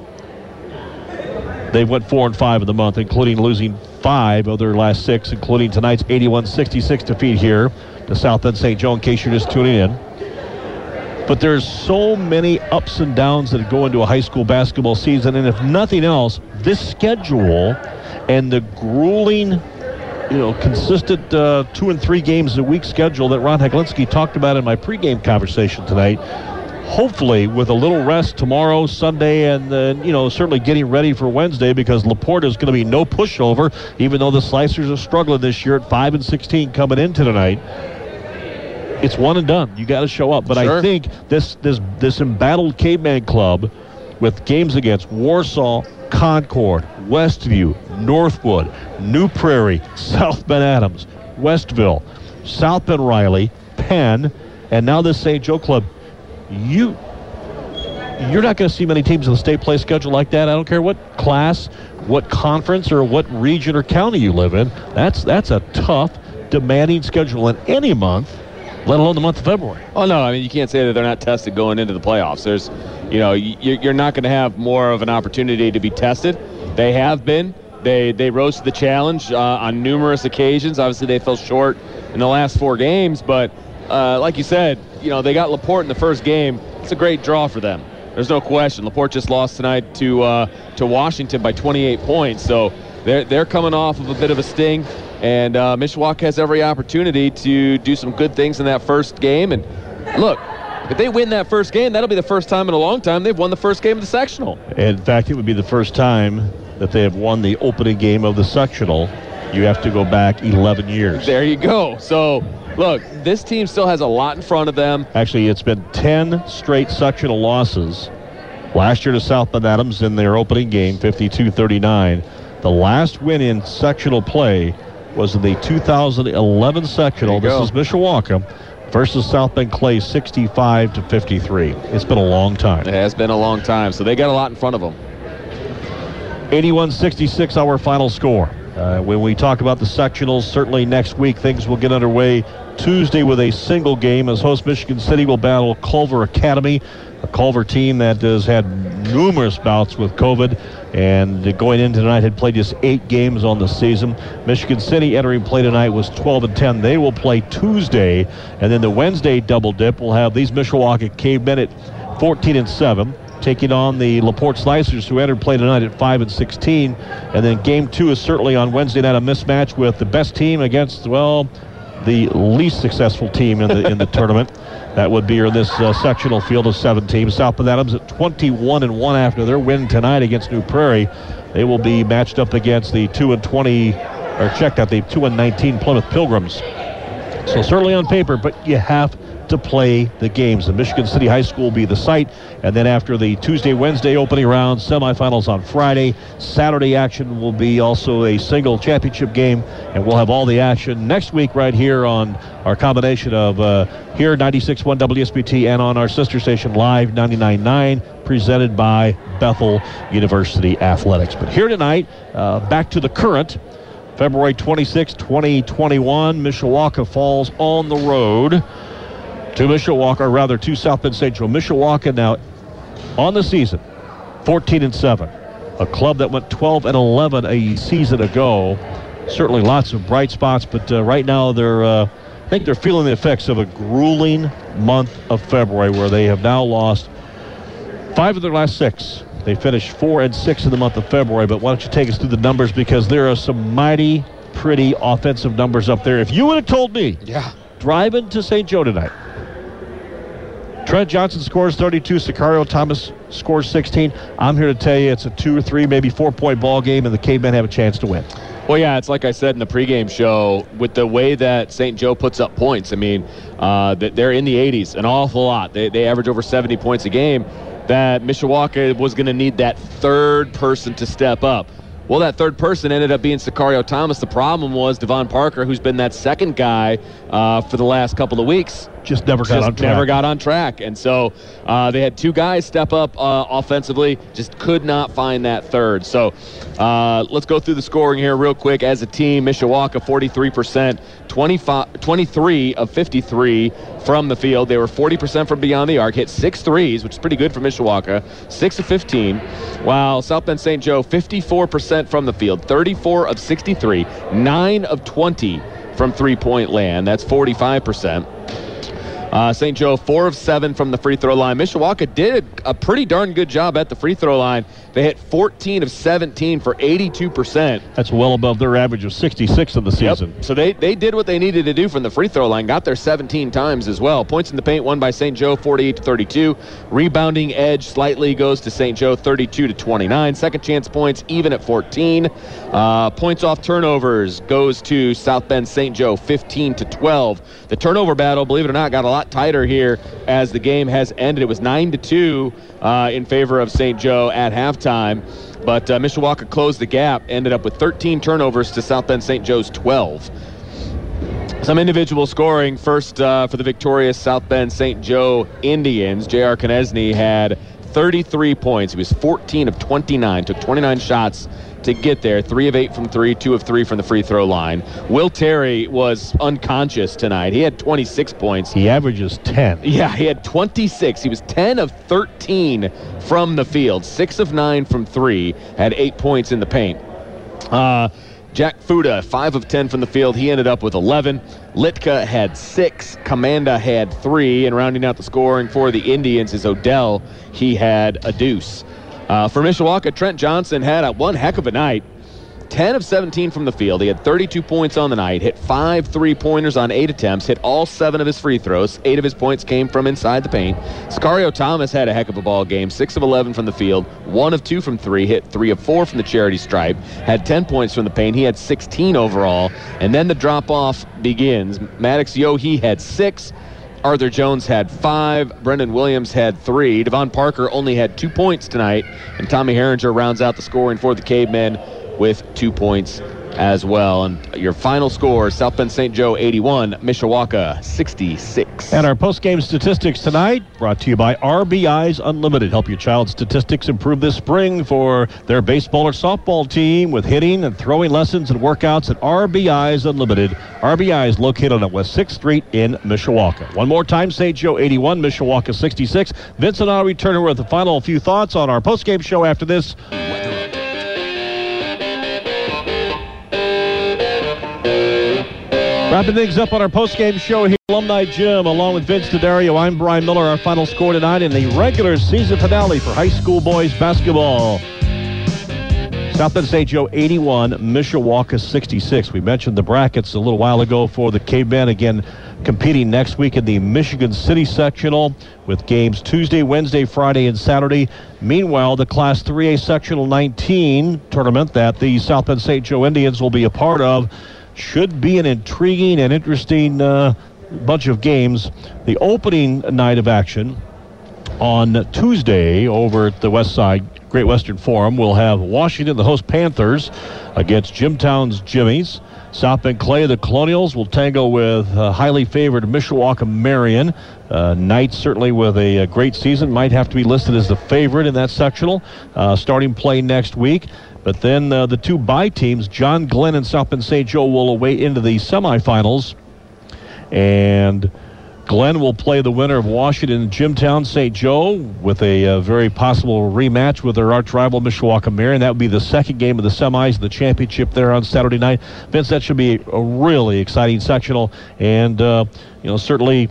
A: they've went 4 and 5 in the month, including losing five of their last six, including tonight's 81-66 defeat here to South Bend St. Joe, in case you're just tuning in. But there's so many ups and downs that go into a high school basketball season, and if nothing else, this schedule and the grueling you know, consistent uh, two and three games a week schedule that Ron Heklinski talked about in my pregame conversation tonight hopefully with a little rest tomorrow, Sunday, and then, you know, certainly getting ready for Wednesday because LaPorte is going to be no pushover, even though the Slicers are struggling this year at 5 and 16 coming into tonight. It's one and done. You got to show up. But sure. I think this, this, this embattled caveman club with games against Warsaw, Concord, Westview, Northwood, New Prairie, South Bend Adams, Westville, South Bend Riley, Penn, and now this St. Joe club you you're not going to see many teams in the state play schedule like that. I don't care what class, what conference, or what region or county you live in. That's that's a tough, demanding schedule in any month, let alone the month of February.
B: Oh no, I mean you can't say that they're not tested going into the playoffs. There's, you know, you're not going to have more of an opportunity to be tested. They have been. They they rose to the challenge uh, on numerous occasions. Obviously, they fell short in the last four games, but uh, like you said, you know, they got LaPorte in the first game. It's a great draw for them. There's no question. LaPorte just lost tonight to uh, to Washington by 28 points. So they're, they're coming off of a bit of a sting. And uh, Mishawaka has every opportunity to do some good things in that first game. And look, if they win that first game, that'll be the first time in a long time they've won the first game of the sectional.
A: In fact, it would be the first time that they have won the opening game of the sectional. You have to go back 11 years.
B: There you go. So look, this team still has a lot in front of them.
A: Actually, it's been 10 straight sectional losses. Last year to South Bend Adams in their opening game, 52-39. The last win in sectional play was in the 2011 sectional. This go. is Mishawaka versus South Bend Clay 65 to 53. It's been a long time.
B: It has been a long time, so they got a lot in front of them.
A: 81-66 our final score. Uh, when we talk about the sectionals, certainly next week things will get underway Tuesday with a single game as host Michigan City will battle Culver Academy, a Culver team that has had numerous bouts with COVID and going into tonight had played just eight games on the season. Michigan City entering play tonight was 12 and 10. They will play Tuesday, and then the Wednesday double dip will have these Mishawaka Cavemen at 14 and 7 taking on the LaPorte Slicers, who entered play tonight at 5 and 16. And then game two is certainly on Wednesday night, a mismatch with the best team against, well, the least successful team in the in the tournament. That would be in this uh, sectional field of seven teams. South Bend Adams at 21 and one after their win tonight against New Prairie. They will be matched up against the two and 20, or check out the two and 19 Plymouth Pilgrims. So certainly on paper, but you have to play the games. The Michigan City High School will be the site, and then after the Tuesday, Wednesday opening round, semifinals on Friday. Saturday action will be also a single championship game, and we'll have all the action next week right here on our combination of uh, here 96.1 WSBT and on our sister station Live 99.9, presented by Bethel University Athletics. But here tonight, uh, back to the current. February 26, 2021, Mishawaka falls on the road to Mishawaka, or rather to South Bend St. Joe. Mishawaka now on the season, 14 and 7. A club that went 12 and 11 a season ago. Certainly lots of bright spots, but uh, right now they're, uh, I think they're feeling the effects of a grueling month of February where they have now lost five of their last six. They finished four and six in the month of February, but why don't you take us through the numbers because there are some mighty pretty offensive numbers up there. If you would have told me,
B: yeah,
A: driving to St. Joe tonight, Trent Johnson scores 32. Sicario Thomas scores 16. I'm here to tell you it's a two or three, maybe four point ball game, and the Cavemen have a chance to win.
B: Well, yeah, it's like I said in the pregame show, with the way that St. Joe puts up points, I mean, uh, they're in the 80s, an awful lot. They, they average over 70 points a game. That Mishawaka was going to need that third person to step up. Well, that third person ended up being Sicario Thomas. The problem was Devon Parker, who's been that second guy uh, for the last couple of weeks.
A: Just never got
B: just
A: on track.
B: Never got on track. And so uh, they had two guys step up uh, offensively, just could not find that third. So uh, let's go through the scoring here real quick. As a team, Mishawaka 43%, 25, 23 of 53 from the field. They were 40% from beyond the arc, hit six threes, which is pretty good for Mishawaka, 6 of 15. While South Bend St. Joe, 54% from the field, 34 of 63, 9 of 20 from three point land. That's 45%. Uh, St. Joe, four of seven from the free throw line. Mishawaka did a pretty darn good job at the free throw line. They hit 14 of 17 for 82%.
A: That's well above their average of 66 in the season.
B: Yep. So they, they did what they needed to do from the free throw line. Got there 17 times as well. Points in the paint won by St. Joe 48 to 32. Rebounding edge slightly goes to St. Joe 32 to 29. Second chance points even at 14. Uh, points off turnovers goes to South Bend St. Joe 15 to 12. The turnover battle, believe it or not, got a lot tighter here as the game has ended. It was 9 to 2 uh, in favor of St. Joe at halftime. But uh, Mishawaka closed the gap, ended up with 13 turnovers to South Bend St. Joe's 12. Some individual scoring. First uh, for the victorious South Bend St. Joe Indians. J.R. Konieczny had 33 points. He was 14 of 29, took 29 shots to get there. Three of eight from three, two of three from the free throw line. Will Terry was unconscious tonight. He had 26 points.
A: He averages 10.
B: Yeah, he had 26. He was 10 of 13 from the field, six of nine from three, had eight points in the paint. Uh, Jack Fuda, 5 of 10 from the field. He ended up with 11. Litka had 6. Commanda had 3. And rounding out the scoring for the Indians is Odell. He had a deuce. Uh, for Mishawaka, Trent Johnson had a one heck of a night. 10 of 17 from the field. He had 32 points on the night, hit five three pointers on eight attempts, hit all seven of his free throws. Eight of his points came from inside the paint. Sicario Thomas had a heck of a ball game, six of 11 from the field, one of two from three, hit three of four from the charity stripe, had 10 points from the paint. He had 16 overall. And then the drop off begins. Maddox Yohe, he had six. Arthur Jones had five. Brendan Williams had three. Devon Parker only had two points tonight. And Tommy Herringer rounds out the scoring for the Cavemen with two points as well. And your final score, South Bend St. Joe 81, Mishawaka 66.
A: And our post-game statistics tonight brought to you by RBI's Unlimited. Help your child's statistics improve this spring for their baseball or softball team with hitting and throwing lessons and workouts at RBI's Unlimited. RBI is located on West 6th Street in Mishawaka. One more time, St. Joe 81, Mishawaka 66. Vincent and I'll return with the final few thoughts on our post-game show after this. Wrapping things up on our post-game show here Alumni Gym, along with Vince D'Addario, I'm Brian Miller. Our final score tonight in the regular season finale for high school boys basketball. South Bend St. Joe 81, Mishawaka 66. We mentioned the brackets a little while ago for the Cavemen. Again, competing next week in the Michigan City sectional with games Tuesday, Wednesday, Friday, and Saturday. Meanwhile, the Class 3A Sectional 19 tournament that the South Bend St. Joe Indians will be a part of should be an intriguing and interesting uh, bunch of games. The opening night of action on Tuesday over at the West Side Great Western Forum, we'll have Washington, the host Panthers, against Jimtown's Jimmies. South Bend Clay, the Colonials, will tango with uh, highly favored Mishawaka Marion. Uh, Knights, certainly with a, a, great season, might have to be listed as the favorite in that sectional, uh, starting play next week. But then uh, the two bye teams, John Glenn and South Bend St. Joe, will await into the semifinals. And Glenn will play the winner of Washington Jimtown St. Joe with a uh, very possible rematch with their arch rival Mishawaka Marion. That would be the second game of the semis the championship there on Saturday night. Vince, that should be a really exciting sectional, and uh, you know certainly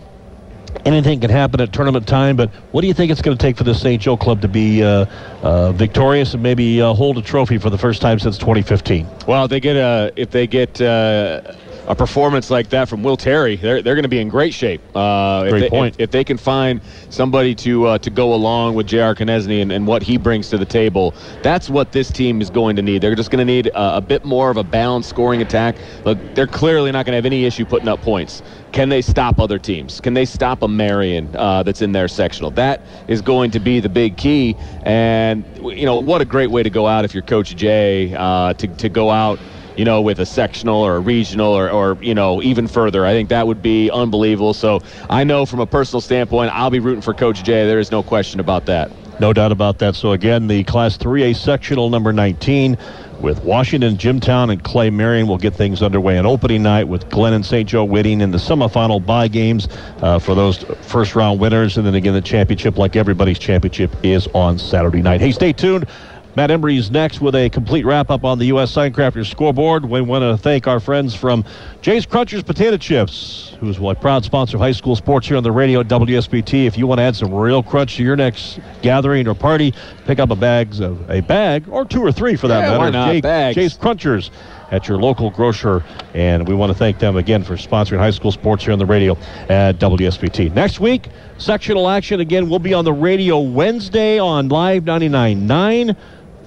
A: anything can happen at tournament time. But what do you think it's going to take for the St. Joe club to be uh, uh, victorious and maybe uh, hold a trophy for the first time since 2015?
B: Well, they get a if they get uh, a performance like that from Will Terry, they're, they're going to be in great shape.
A: Uh, great
B: if they,
A: point.
B: If, if, they can find somebody to uh, to go along with J.R. Konieczny and, and, what he brings to the table, that's what this team is going to need. They're just going to need a, a, bit more of a balanced scoring attack. Look, they're clearly not going to have any issue putting up points. Can they stop other teams? Can they stop a Marion uh, that's in their sectional? That is going to be the big key. And, you know, what a great way to go out if you're Coach Jay, uh, to, to go out – you know, with a sectional or a regional or, or, you know, even further. I think that would be unbelievable. So I know from a personal standpoint, I'll be rooting for Coach Jay. There is no question about that.
A: No doubt about that. So again, the Class 3A sectional number 19 with Washington, Jimtown, and Clay Marion We'll get things underway on opening night with Glenn and St. Joe Whitting in the semifinal bye games uh, for those first round winners. And then again, the championship, like everybody's championship, is on Saturday night. Hey, stay tuned. Matt Embry is next with a complete wrap up on the U.S. Signcrafters scoreboard. We want to thank our friends from Jay's Crunchers Potato Chips, who's a proud sponsor of high school sports here on the radio at WSBT. If you want to add some real crunch to your next gathering or party, pick up a bags of a bag or two or three for that
B: yeah,
A: matter.
B: Why not?
A: Jay,
B: bags.
A: Jay's Crunchers at your local grocer. And we want to thank them again for sponsoring high school sports here on the radio at WSBT. Next week, sectional action again. We'll be on the radio Wednesday on Live 99.9.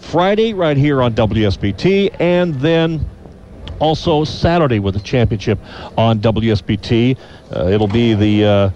A: Friday right here on WSBT, and then also Saturday with the championship on WSBT. Uh, it'll be the uh,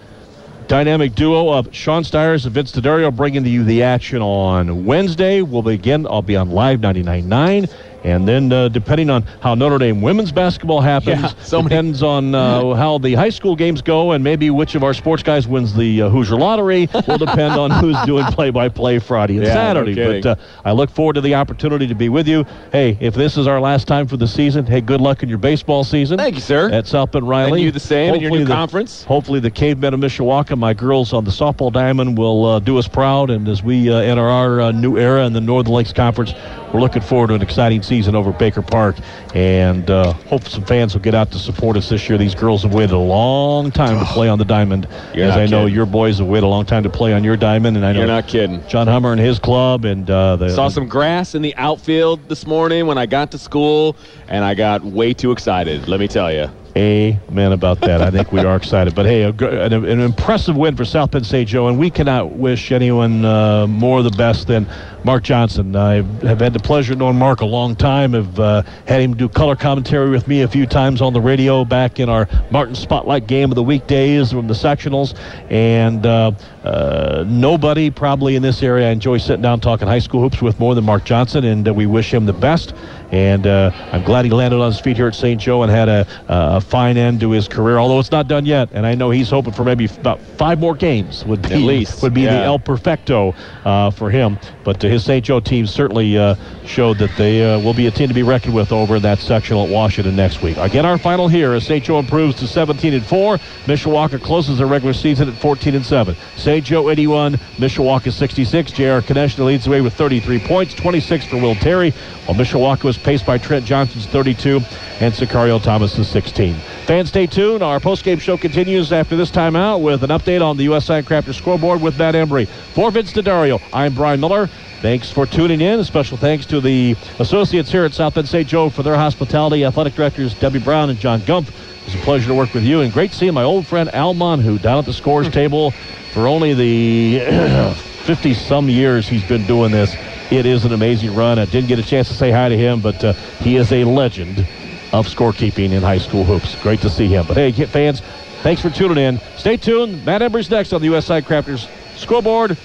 A: dynamic duo of Sean Stires and Vince D'Addario bringing to you the action on Wednesday. We'll begin. I'll be on Live 99.9 and then, uh, depending on how Notre Dame women's basketball happens,
B: yeah, so
A: depends on uh, how the high school games go, and maybe which of our sports guys wins the uh, Hoosier Lottery will depend on who's doing play-by-play Friday and
B: yeah,
A: Saturday.
B: No
A: but uh, I look forward to the opportunity to be with you. Hey, if this is our last time for the season, hey, good luck in your baseball season.
B: Thank you, sir.
A: At South Bend Riley.
B: And you the same in your new
A: the,
B: conference.
A: Hopefully, the Cavemen of Mishawaka, my girls on the softball diamond, will uh, do us proud. And as we uh, enter our uh, new era in the Northern Lakes Conference, we're looking forward to an exciting season over Baker Park, and uh, hope some fans will get out to support us this year. These girls have waited a long time to play on the diamond,
B: You're
A: as I know your boys have waited a long time to play on your diamond, and I know
B: You're not kidding.
A: John Hummer and his club, and uh, the
B: Saw some grass in the outfield this morning when I got to school, and I got way too excited. Let me tell you.
A: Amen about that. I think we are excited. But hey, a, an, an, impressive win for South Penn State, Joe, and we cannot wish anyone uh, more the best than Mark Johnson. I have had the pleasure of knowing Mark a long time. Have uh, had him do color commentary with me a few times on the radio back in our Martin Spotlight game of the weekdays from the sectionals. And uh, uh nobody probably in this area enjoys sitting down talking high school hoops with more than Mark Johnson, and uh, we wish him the best. And uh, I'm glad he landed on his feet here at St. Joe and had a, a, fine end to his career, although it's not done yet. And I know he's hoping for maybe about five more games would be
B: at least
A: would be
B: yeah.
A: the El Perfecto uh, for him. But his St. Joe team certainly uh, showed that they uh, will be a team to be reckoned with over in that sectional at Washington next week. Again, our final here as St. Joe improves to 17 and 4. Mishawaka closes their regular season at 14 and 7. St. Joe 81, Mishawaka 66. J.R. Konieczny leads the way with 33 points, 26 for Will Terry, while Mishawaka was paced by Trent Johnson's 32 and Sicario Thomas's 16. Fans, stay tuned. Our postgame show continues after this timeout with an update on the U.S. Signcrafters scoreboard with Matt Embry. For Vince D'Addario, I'm Brian Miller. Thanks for tuning in. A special thanks to the associates here at South Bend St. Joe for their hospitality. Athletic directors Debbie Brown and John Gump. It's a pleasure to work with you, and great seeing my old friend Al Monhu down at the scores table for only the 50 some years he's been doing this. It is an amazing run. I didn't get a chance to say hi to him, but uh, he is a legend of scorekeeping in high school hoops. Great to see him. But hey, fans, thanks for tuning in. Stay tuned. Matt Embry's next on the U.S. Sign Crafters scoreboard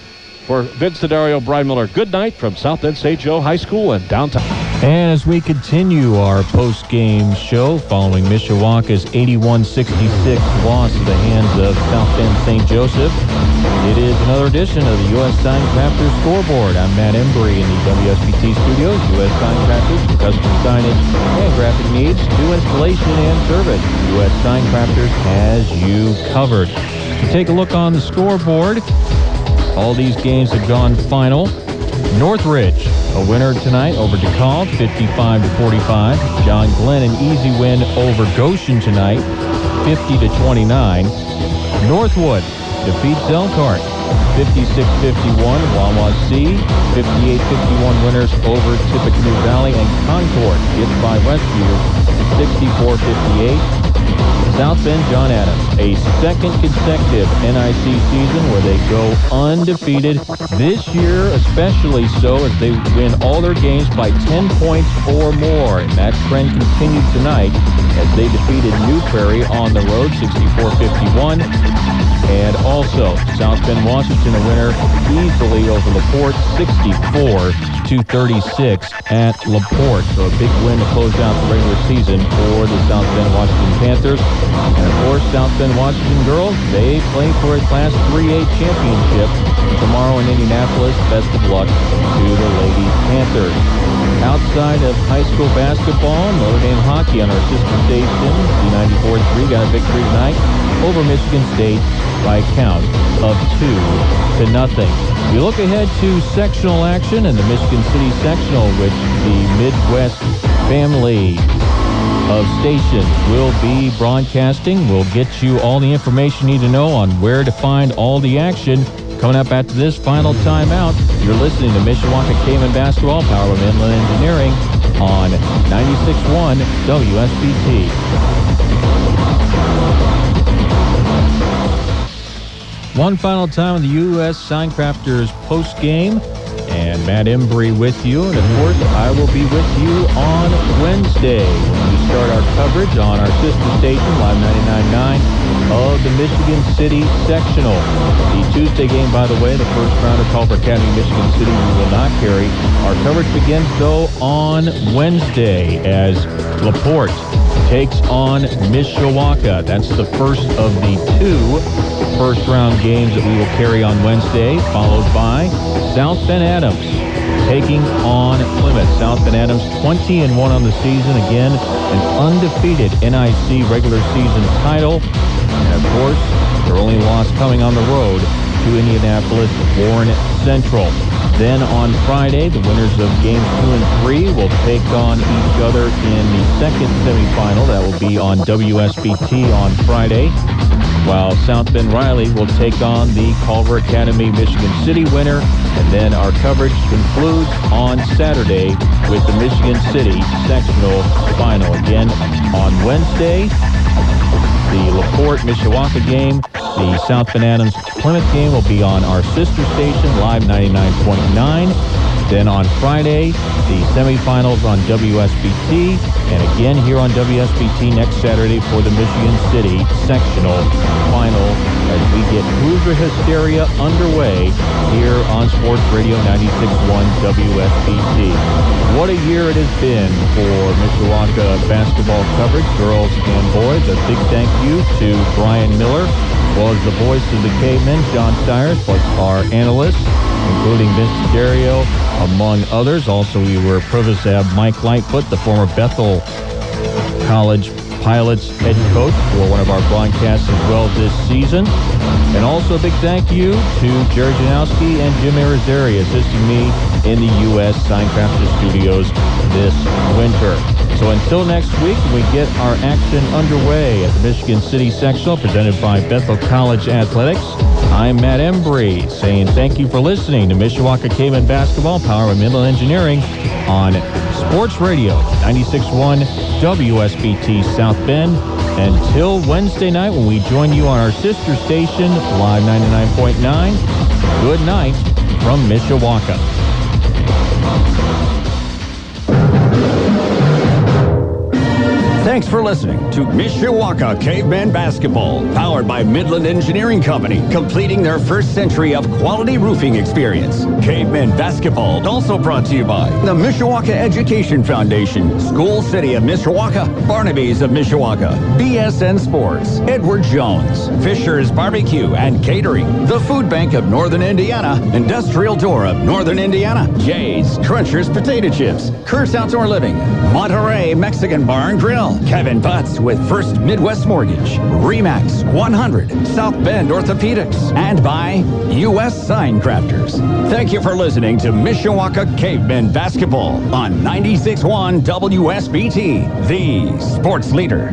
A: for Vince D'Addario, Brian Miller. Good night from South Bend St. Joe High School and downtown.
D: And as we continue our post-game show following Mishawaka's 81-66 loss at the hands of South Bend St. Joseph, it is another edition of the U.S. Sign Crafters scoreboard. I'm Matt Embry in the WSBT studios. U.S. Sign Crafters for custom signage and graphic needs, new installation and service. U.S. Sign Crafters has you covered. take a look on the scoreboard. All these games have gone final. Northridge, a winner tonight over DeKalb, 55 to 45. John Glenn, an easy win over Goshen tonight, 50 to 29. Northwood defeats Elkhart, 56-51. Wawa C, 58-51 winners over Tippecanoe Valley, and Concord gets by Westview, 64-58. South Bend John Adams, a second consecutive NIC season where they go undefeated. This year especially so as they win all their games by 10 points or more. And that trend continued tonight as they defeated New Prairie on the road 64-51. And also, South Bend Washington a winner easily over LaPorte 64 to 36 at LaPorte. So a big win to close out the regular season for the South Bend Washington Panthers. And of course, South Bend Washington girls, they play for a Class 3A championship tomorrow in Indianapolis. Best of luck to the Lady Panthers. Outside of high school basketball, Notre Dame hockey on our sister station, D94-3 got a victory tonight over Michigan State by a count of two to nothing. We look ahead to sectional action in the Michigan City sectional, which the Midwest family of stations will be broadcasting. We'll get you all the information you need to know on where to find all the action. Coming up after this final timeout, you're listening to Mishawaka Caveman Basketball, Power of Midland Engineering on 96.1 WSBT. One final time of the U.S. Signcrafters post game. And Matt Embry with you. And of course, I will be with you on Wednesday when we start our coverage on our sister station, Live 99.9, of the Michigan City Sectional. The Tuesday game, by the way, the first round of Culver County, Michigan City, we will not carry. Our coverage begins, though, on Wednesday as LaPorte takes on Mishawaka. That's the first of the two first round games that we will carry on Wednesday, followed by South Bend Adams taking on Plymouth. South Bend Adams 20 and 1 on the season. Again, an undefeated NIC regular season title. And of course, their only loss coming on the road to Indianapolis Warren Central. Then on Friday, the winners of games two and three will take on each other in the second semifinal. That will be on WSBT on Friday while South Bend Riley will take on the Culver Academy Michigan City winner. And then our coverage concludes on Saturday with the Michigan City sectional final. Again, on Wednesday, the LaPorte Mishawaka game. The South Bend Adams Plymouth game will be on our sister station, Live 99.9. Then on Friday, the semifinals on WSBT, and again here on WSBT next Saturday for the Michigan City sectional final as we get Hoosier Hysteria underway here on Sports Radio 96.1 WSBT. What a year it has been for Mishawaka basketball coverage, girls and boys. A big thank you to Brian Miller, well as the voice of the cavemen, John Stires, plus our analysts, including Vince D'Addario, among others. Also, we were privileged to have Mike Lightfoot, the former Bethel College Pilots head coach for one of our broadcasts as well this season. And also a big thank you to Jerry Janowski and Jim Irizarry assisting me in the U.S. Signcrafters Studios this winter. So until next week, we get our action underway at the Michigan City Sectional presented by Bethel College Athletics. I'm Matt Embry saying thank you for listening to Mishawaka Caveman Basketball, Power of Midland Engineering on Sports Radio 96.1 WSBT South Bend. Until Wednesday night when we join you on our sister station, Live 99.9. Good night from Mishawaka.
C: Thanks for listening to Mishawaka Caveman Basketball, powered by Midland Engineering Company, completing their first century of quality roofing experience. Caveman Basketball also brought to you by the Mishawaka Education Foundation, School City of Mishawaka, Barnaby's of Mishawaka, BSN Sports, Edward Jones, Fisher's Barbecue and Catering, the Food Bank of Northern Indiana, Industrial Door of Northern Indiana, Jay's Crunchers Potato Chips, Curse Outdoor Living, Monterey Mexican Bar and Grill, Kevin Butts with First Midwest Mortgage, Remax 100, South Bend Orthopedics, and by U.S. Sign Crafters. Thank you for listening to Mishawaka Cavemen Basketball on 96.1 WSBT, the sports leader.